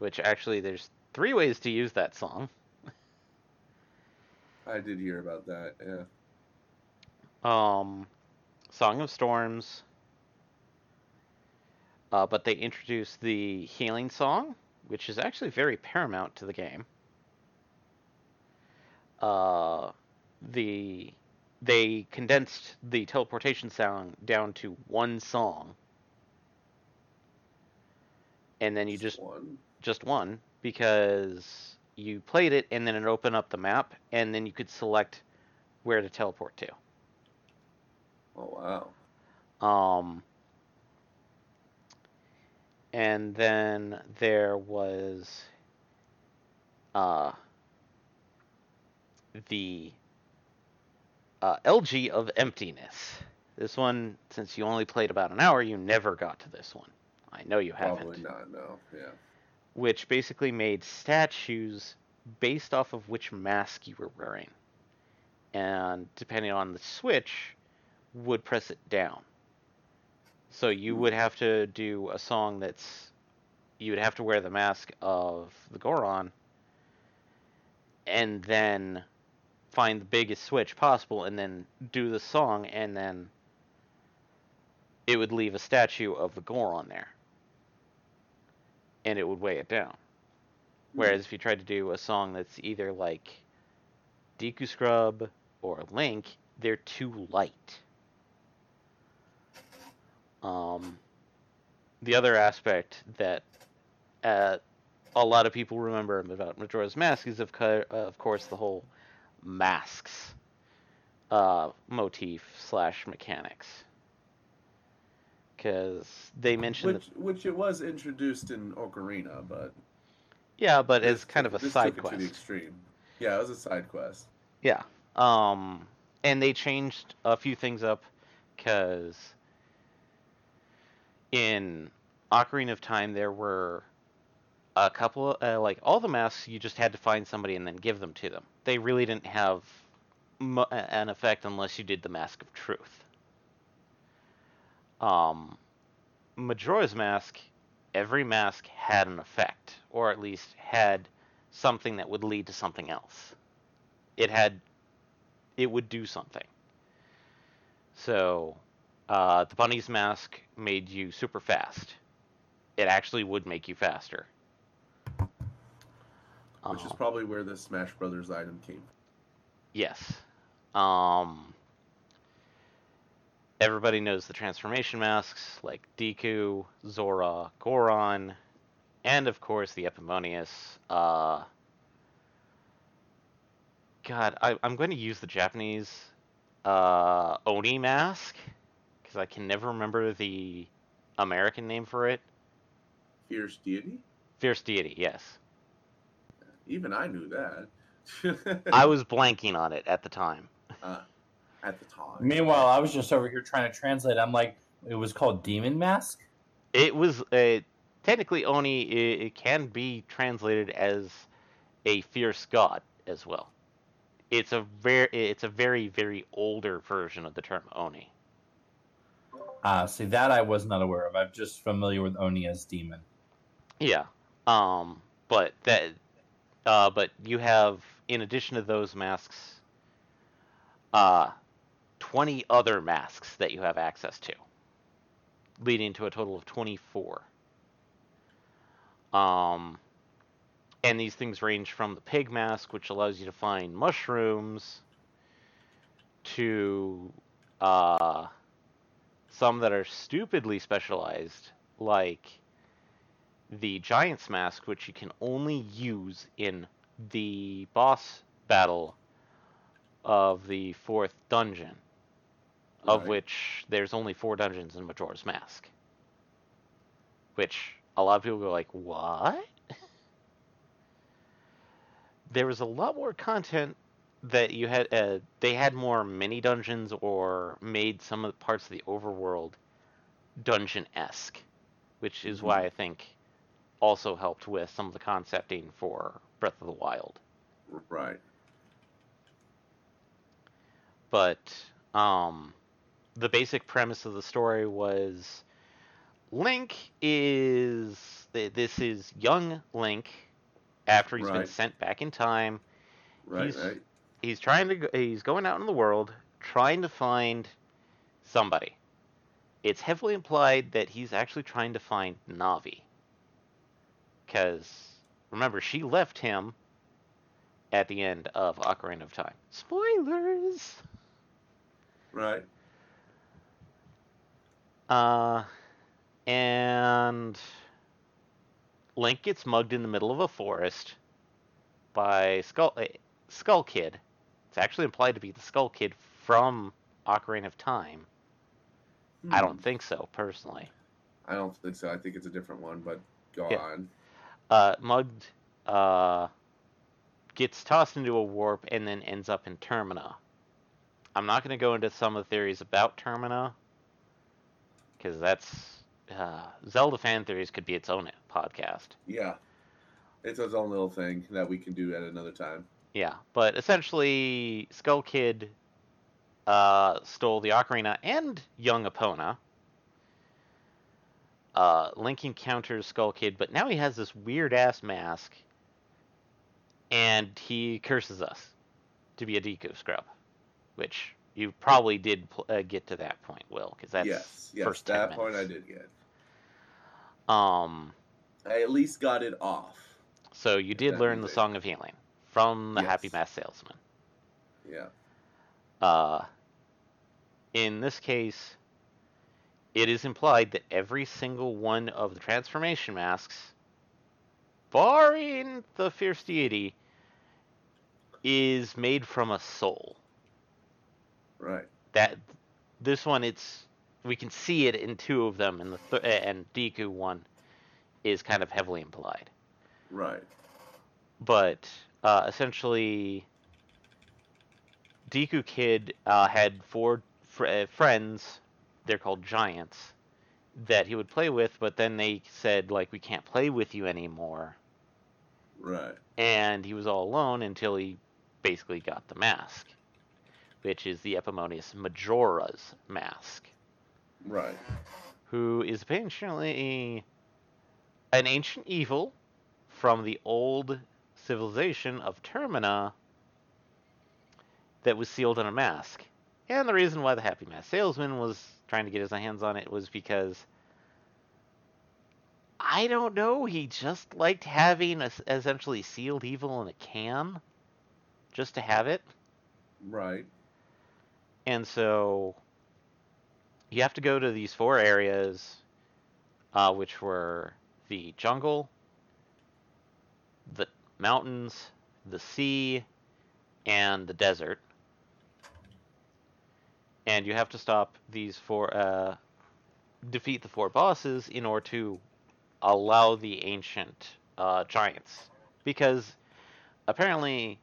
which actually there's three ways to use that song. I did hear about that. Yeah. Um, Song of Storms. Uh, but they introduced the healing song, which is actually very paramount to the game. Uh, the they condensed the teleportation sound down to one song, and then you just one. just one because you played it and then it opened up the map and then you could select where to teleport to. Oh wow. Um, and then there was uh, the uh, Elegy of Emptiness, This one, since you only played about an hour, you never got to this one. I know you haven't. Probably not. No. Yeah. Which basically made statues based off of which mask you were wearing. And depending on the switch, would press it down. So you would have to do a song that's you would have to wear the mask of the Goron and then find the biggest switch possible and then do the song and then it would leave a statue of the Goron there. And it would weigh it down. Whereas if you tried to do a song that's either like Deku Scrub or Link, they're too light. Um, the other aspect that uh, a lot of people remember about Majora's Mask is, of, co- of course, the whole masks uh, motif slash mechanics. Because they mentioned Which, which it was introduced in Ocarina, but yeah, but it's kind of a side quest. to the extreme. Yeah, it was a side quest. Yeah. Um, and they changed a few things up because in Ocarina of Time there were a couple uh, like all the masks you just had to find somebody and then give them to them. They really didn't have an effect unless you did the Mask of Truth. Um, Majora's Mask, every mask had an effect, or at least had something that would lead to something else it had it would do something. So uh, the bunny's mask made you super fast. It actually would make you faster. Which is Um, probably where the Smash Brothers item came. from. yes. Um, everybody knows the transformation masks like Deku, Zora, Goron, and of course the Epimonius. Uh, God, I, I'm going to use the Japanese uh, Oni mask because I can never remember the American name for it. Fierce deity. Fierce Deity, yes. Even I knew that. I was blanking on it at the time. uh, at the time. Meanwhile, I was just over here trying to translate. I'm like, it was called Demon Mask. It was uh, technically Oni. It, it can be translated as a fierce god as well. It's a very, it's a very, very older version of the term Oni. Ah, see that I was not aware of. I'm just familiar with Oni as demon. Yeah. Um. But that. Uh. But you have, in addition to those masks, uh, twenty other masks that you have access to, leading to a total of twenty-four. Um. And these things range from the pig mask, which allows you to find mushrooms, to uh, some that are stupidly specialized, like the Giant's Mask, which you can only use in the boss battle of the fourth dungeon, of which there's only four dungeons in Majora's Mask. Which a lot of people go like, what? there was a lot more content that you had. Uh, they had more mini dungeons or made some of the parts of the overworld dungeon esque, which is Mhm. why I think also helped with some of the concepting for Breath of the Wild. Right. But um, the basic premise of the story was Link is this is young Link after he's been sent back in time. Right. He's- right. He's trying to go, he's going out in the world trying to find somebody. It's heavily implied that he's actually trying to find Navi. Cuz remember she left him at the end of Ocarina of Time. Spoilers. Right. Uh, and Link gets mugged in the middle of a forest by Skull uh, Skull Kid. It's actually implied to be the Skull Kid from Ocarina of Time. I Hmm. don't think so, personally. I don't think so. I think it's a different one, but go Yeah. on. Uh, mugged, uh, gets tossed into a warp and then ends up in Termina. I'm not going to go into some of the theories about Termina because that's uh, Zelda fan theories could be its own podcast. Yeah, it's its own little thing that we can do at another time. Yeah, but essentially, Skull Kid uh, stole the Ocarina and young Epona. Uh, Link encounters Skull Kid, but now he has this weird ass mask, and he curses us to be a Deku scrub, which you probably did pl- uh, get to that point, Will, because that's yes, yes, first 10 that point I did get. Um, I at least got it off. so you did learn the Song of Healing from the Happy Yes. Mask Salesman. Yeah. Uh, in this case, it is implied that every single one of the transformation masks, barring the fierce deity, is made from a soul. Right. That this one, it's we can see it in two of them, and the th- and Deku one is kind of heavily implied. Right. but uh, essentially, Deku Kid uh, had four fr- uh, friends. They're called giants that he would play with, but then they said like we can't play with you anymore, Right. and he was all alone until he basically got the mask, which is the eponymous Majora's mask, Right. who is apparently an ancient evil from the old civilization of Termina that was sealed in a mask. And the reason why the Happy Mask salesman was trying to get his hands on it was because I don't know, he just liked having a, essentially sealed evil in a can just to have it. Right. And so you have to go to these four areas, uh, which were the jungle, the mountains, the sea, and the desert. And you have to stop these four, uh, defeat the four bosses in order to allow the ancient uh, giants. Because apparently,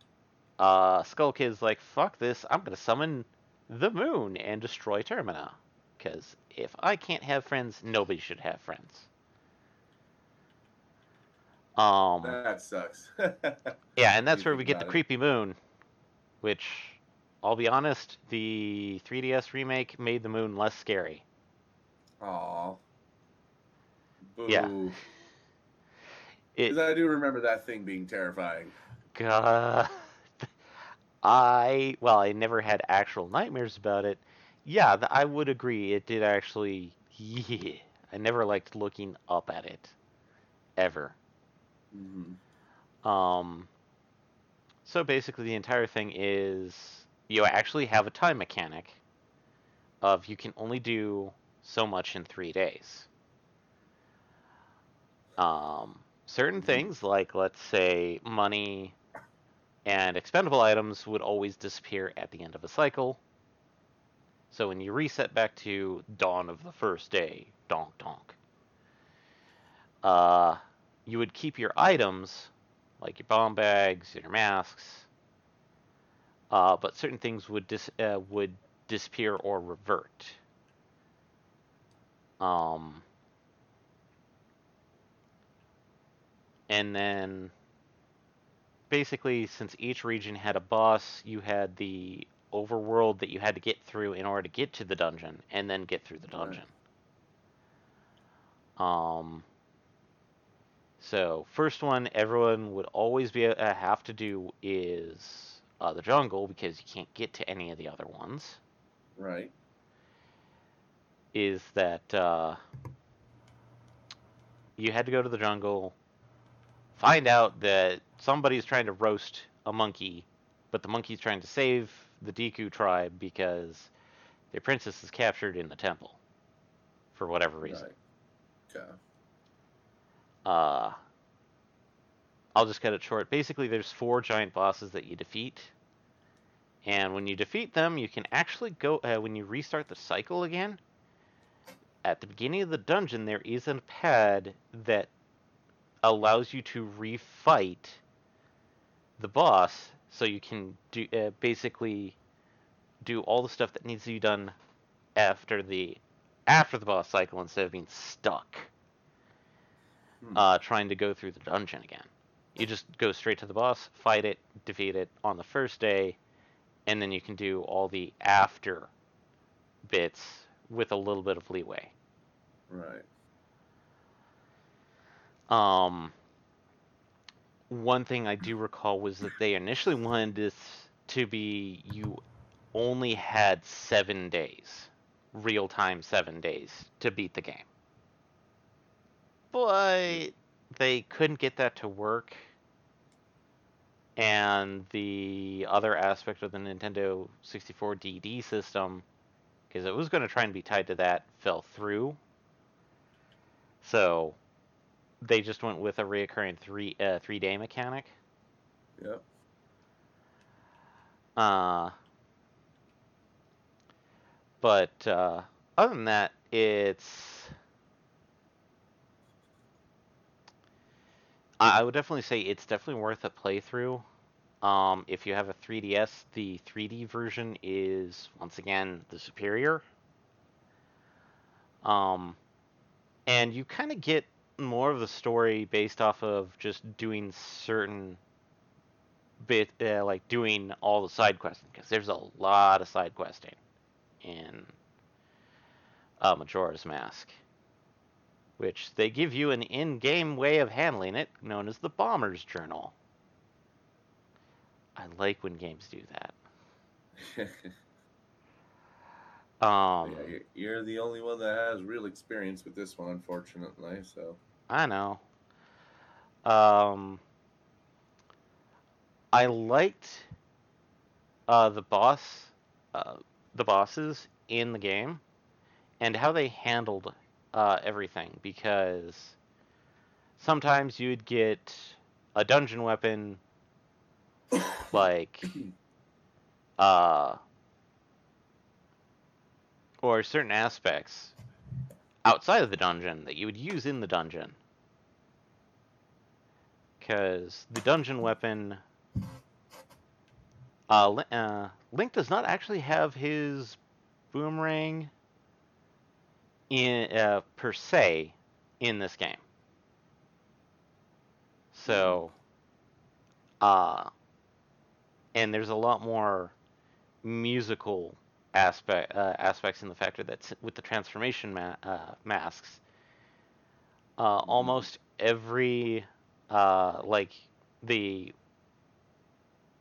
uh, Skull Kid's like, fuck this, I'm gonna summon the moon and destroy Termina. Because if I can't have friends, nobody should have friends. Um, That sucks. yeah, and that's where we get the creepy moon, which, I'll be honest, the 3DS remake made the moon less scary. Aw. Boo. Yeah. Because I do remember that thing being terrifying. God, I well, I never had actual nightmares about it. Yeah, I would agree. It did actually. Yeah, I never liked looking up at it, ever. Mm-hmm. Um. So basically, the entire thing is you actually have a time mechanic of you can only do so much in three days. Um, certain Mhm. things, like let's say money and expendable items, would always disappear at the end of a cycle. So when you reset back to dawn of the first day, donk donk, uh, you would keep your items, like your bomb bags, your masks, uh, but certain things would dis- uh, would disappear or revert. Um, and then basically, since each region had a boss, you had the overworld that you had to get through in order to get to the dungeon, and then get through the Right. dungeon. Um. So first one, everyone would always be uh, have to do is uh, the jungle because you can't get to any of the other ones. Right. Is that uh, you had to go to the jungle, find out that somebody's trying to roast a monkey, but the monkey's trying to save the Deku tribe because their princess is captured in the temple for whatever reason. Right. Okay. uh I'll just cut it short. Basically, there's four giant bosses that you defeat, and when you defeat them, you can actually go uh, when you restart the cycle again. At the beginning of the dungeon, there is a pad that allows you to refight the boss, so you can do uh, basically do all the stuff that needs to be done after the after the boss cycle instead of being stuck Hmm. uh, trying to go through the dungeon again. You just go straight to the boss, fight it, defeat it on the first day, and then you can do all the after bits with a little bit of leeway. Right. Um, one thing I do recall was that they initially wanted this to be you only had seven days, real time seven days to beat the game. But they couldn't get that to work. And the other aspect of the Nintendo 64 DD system, because it was going to try and be tied to that, fell through. So they just went with a reoccurring three uh, three day mechanic. Yep. Uh, but uh, other than that, it's. I would definitely say it's definitely worth a playthrough. Um, if you have a 3DS, the 3D version is once again the superior. Um, and you kind of get more of the story based off of just doing certain bit uh, like doing all the side questing because there's a lot of side questing in uh, Majora's Mask, which they give you an in-game way of handling it known as the Bomber's Journal. I like when games do that. Um, yeah, you're- you're the only one that has real experience with this one, unfortunately. So. I know. Um, I liked uh, the boss, uh, the bosses in the game, and how they handled uh, everything. Because sometimes you'd get a dungeon weapon, like, uh, or certain aspects outside of the dungeon that you would use in the dungeon. Because the dungeon weapon. Uh, uh, Link does not actually have his boomerang in uh, per se in this game. So, uh, and there's a lot more musical aspect uh, aspects in the factor that with the transformation ma- uh, masks. Uh, almost every uh, like the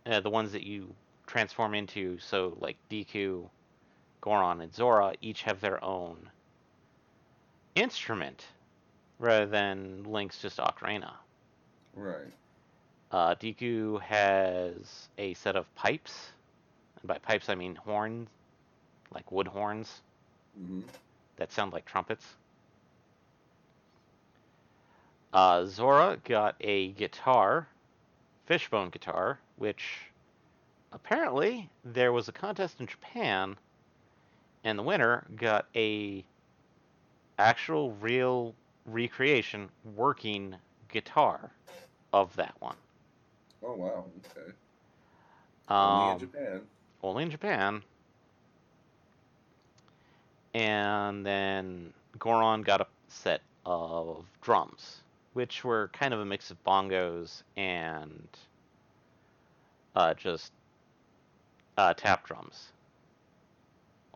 uh, the ones that you transform into, so like Deku, Goron, and Zora, each have their own instrument, rather than Link's just Ocarina. Right. Uh, Deku has a set of pipes, and by pipes I mean horns, like wood horns hmm that sound like trumpets. Uh, Zora got a guitar, fishbone guitar, which apparently there was a contest in Japan, and the winner got a actual real recreation working guitar of that one. Oh wow. Okay. Only in Um, Japan. only in Japan. And then Goron got a set of drums, which were kind of a mix of bongos and uh, just uh, tap drums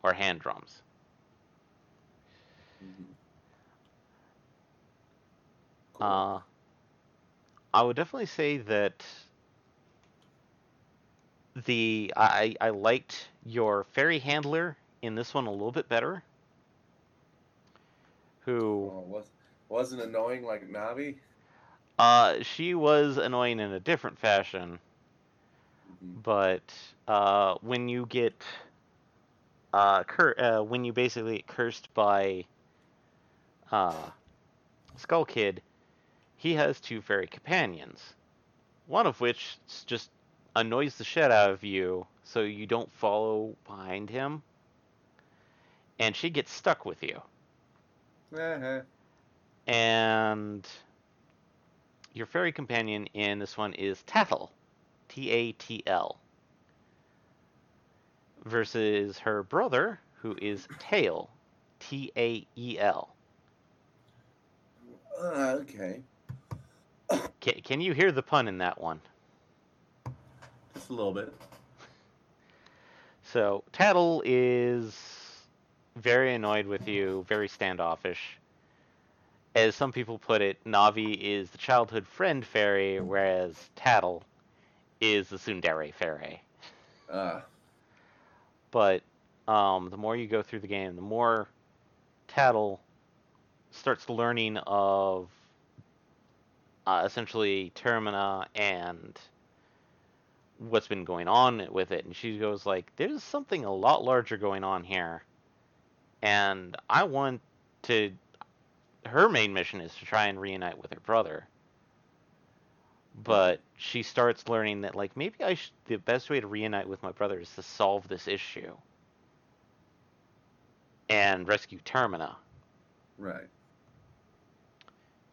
or hand drums. Mhm. Cool. Uh, I would definitely say that the I I liked your fairy handler in this one a little bit better. Who oh, was wasn't annoying like Navi. uh she was annoying in a different fashion, Mhm. but uh when you get uh, cur- uh when you basically get cursed by uh Skull Kid, he has two fairy companions. One of which just annoys the shit out of you, so you don't follow behind him. And she gets stuck with you. Uh-huh. And your fairy companion in this one is Tatl. T A T L. versus her brother, who is Tael, T A E L. Uh, okay, Can, can you hear the pun in that one? just a little bit. So Tatl is very annoyed with you, very standoffish. As some people put it, Navi is the childhood friend fairy, whereas Tatl is the tsundere fairy. Uh, But um, the more you go through the game, the more Tatl starts learning of uh, essentially Termina and what's been going on with it, and she goes like, "There's something a lot larger going on here, and I want to." Her main mission is to try and reunite with her brother, but she starts learning that like maybe I should, the best way to reunite with my brother is to solve this issue and rescue Termina. right.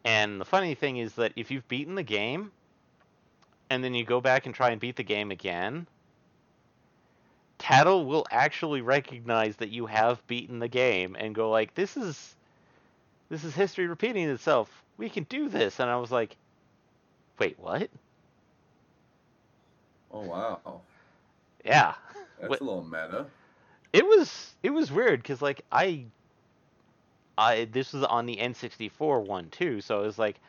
And the funny thing is that if you've beaten the game, and then you go back and try and beat the game again, Tatl will actually recognize that you have beaten the game and go like, "This is, this is history repeating itself. We can do this." And I was like, "Wait, what?" Oh wow, Yeah, that's What- a little meta. it was it was weird because like I, I this was on the N64 one too, so it was like,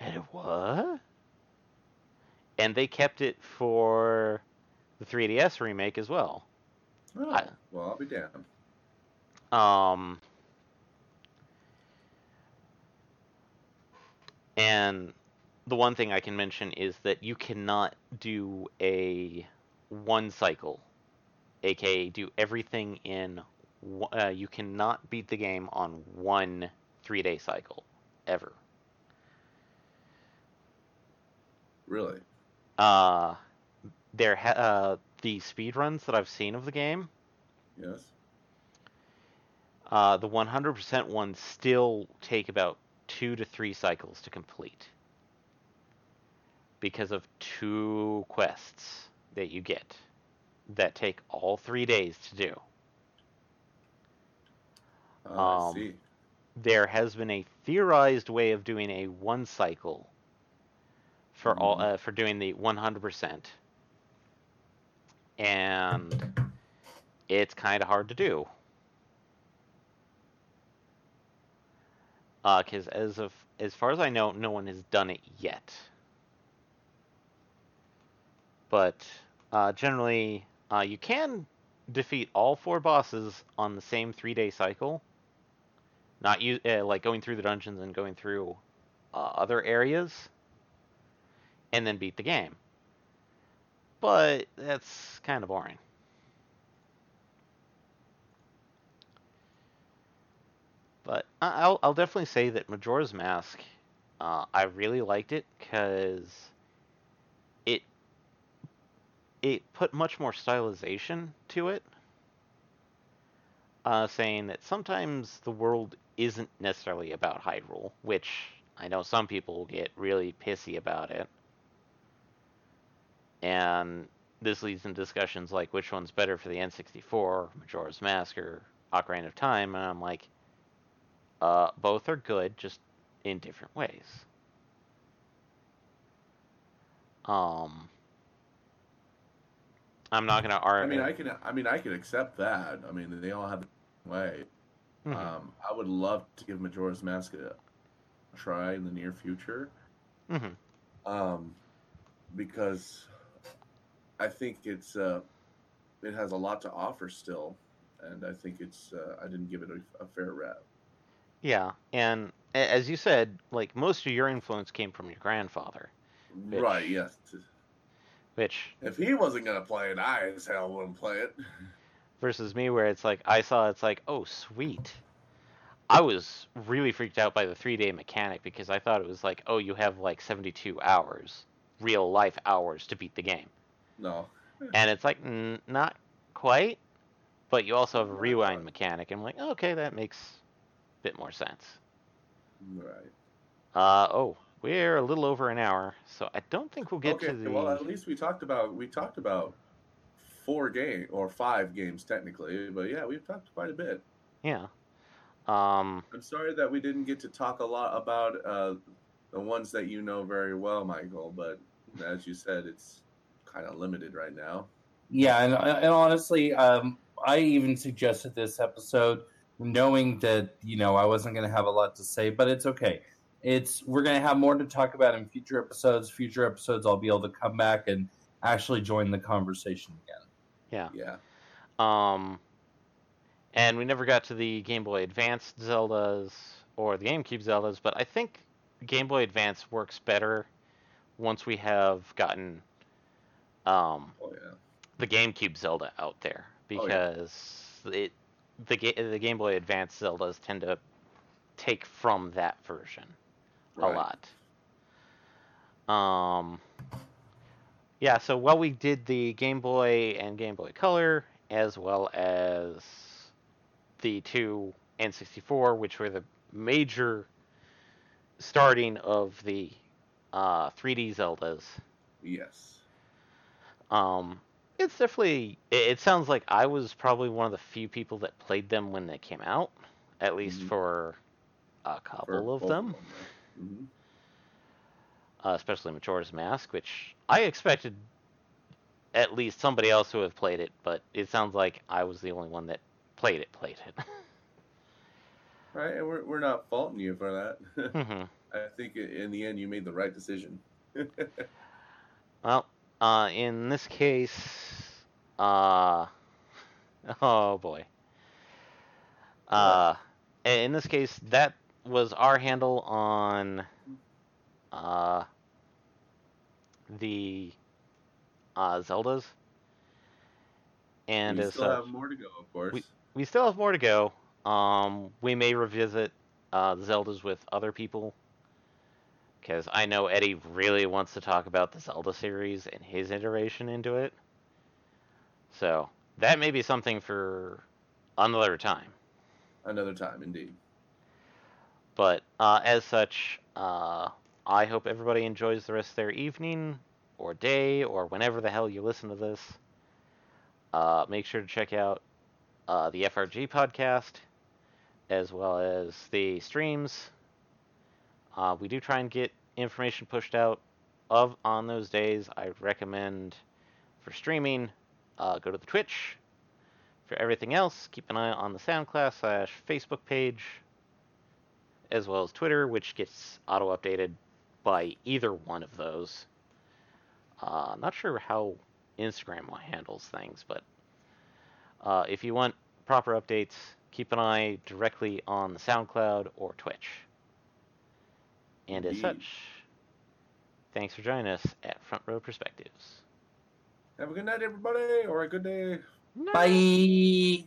"Eh, what? And they kept it for the 3DS remake as well. Oh, I- well, I'll be damned. Um, and the one thing I can mention is that you cannot do a one cycle, aka do everything in. Uh, you cannot beat the game on one three day cycle, ever. Really? Uh, there ha- uh, the speed runs that I've seen of the game, Yes. uh, the 100% ones still take about two to three cycles to complete because of two quests that you get that take all three days to do. Oh, Um, I see. There has been a theorized way of doing a one cycle for all Mhm. uh, for doing the 100%, and it's kind of hard to do. because as of as far as I know, no one has done it yet. But uh, generally, uh, you can defeat all four bosses on the same three-day cycle. Not you uh, like going through the dungeons and going through uh, other areas, and then beat the game. But that's kind of boring. But I'll I'll definitely say that Majora's Mask, uh, I really liked it because it it put much more stylization to it. Uh, saying that sometimes the world isn't necessarily about Hyrule, which I know some people get really pissy about it. And this leads in discussions like which one's better for the N64, Majora's Mask, or Ocarina of Time, and I'm like, uh, both are good, just in different ways. Um, I'm not gonna argue. I argue. mean, I can. I mean, I can accept that. I mean, they all have their way. Mhm. Um, I would love to give Majora's Mask a try in the near future, Mhm. um, because I think it's uh, it has a lot to offer still, and I think it's uh, I didn't give it a, a fair rep. Yeah, and as you said, like most of your influence came from your grandfather, Bitch. Right? Yes. Which If he wasn't gonna play it, I as hell wouldn't play it. versus me, where it's like I saw it's like, oh sweet. I was really freaked out by the three day mechanic because I thought it was like, oh, you have like 72 hours, real life hours to beat the game. No. And it's like, n- not quite, but you also have a rewind mechanic. And I'm like, okay, that makes a bit more sense. Right. Uh, oh, we're a little over an hour, so I don't think we'll get okay. to the. Well, at least we talked about we talked about four game or five games technically, but yeah, we've talked quite a bit. Yeah. Um, I'm sorry that we didn't get to talk a lot about uh, the ones that you know very well, Michael. But as you said, it's kind of limited right now. Yeah, and, and honestly, um, I even suggested this episode knowing that you know I wasn't going to have a lot to say, but it's okay. It's we're going to have more to talk about in future episodes. Future episodes, I'll be able to come back and actually join the conversation again. yeah. Yeah. Um, and we never got to the Game Boy Advance Zeldas or the GameCube Zeldas, but I think Game Boy Advance works better once we have gotten um, Oh yeah. the GameCube Zelda out there Oh, yeah. because it the the Game Boy Advance Zeldas tend to take from that version Right. a lot. Um, yeah, so while we did the Game Boy and Game Boy Color, as well as the two N64, which were the major starting of the uh, 3D Zeldas, Yes. um, it's definitely. It, it sounds like I was probably one of the few people that played them when they came out, at least Mhm. for a For couple of both them. Mhm. uh, especially Majora's Mask, which I expected at least somebody else to have played it, but it sounds like I was the only one that played it. Played it. Right, and we're we're not faulting you for that. Mhm. I think in the end you made the right decision. well, uh, in this case, uh, oh boy. Uh, in this case, that was our handle on uh, the uh, Zeldas. And we as still such, have more to go, of course. we still have more to go. Um, we may revisit uh, the Zeldas with other people because I know Eddie really wants to talk about the Zelda series and his iteration into it. So that may be something for another time. Another time, indeed. But uh, as such, uh, I hope everybody enjoys the rest of their evening or day or whenever the hell you listen to this. Uh, make sure to check out uh, the FRG podcast as well as the streams. Uh, we do try and get information pushed out of on those days. I recommend for streaming, uh, go to the Twitch. For everything else, keep an eye on the SoundCloud slash Facebook page as well as Twitter, which gets auto updated by either one of those. Uh, not sure how Instagram handles things, but uh, if you want proper updates, keep an eye directly on the SoundCloud or Twitch. And as Indeed. such, thanks for joining us at Front Row Perspectives. Have a good night, everybody, or a good day. Bye.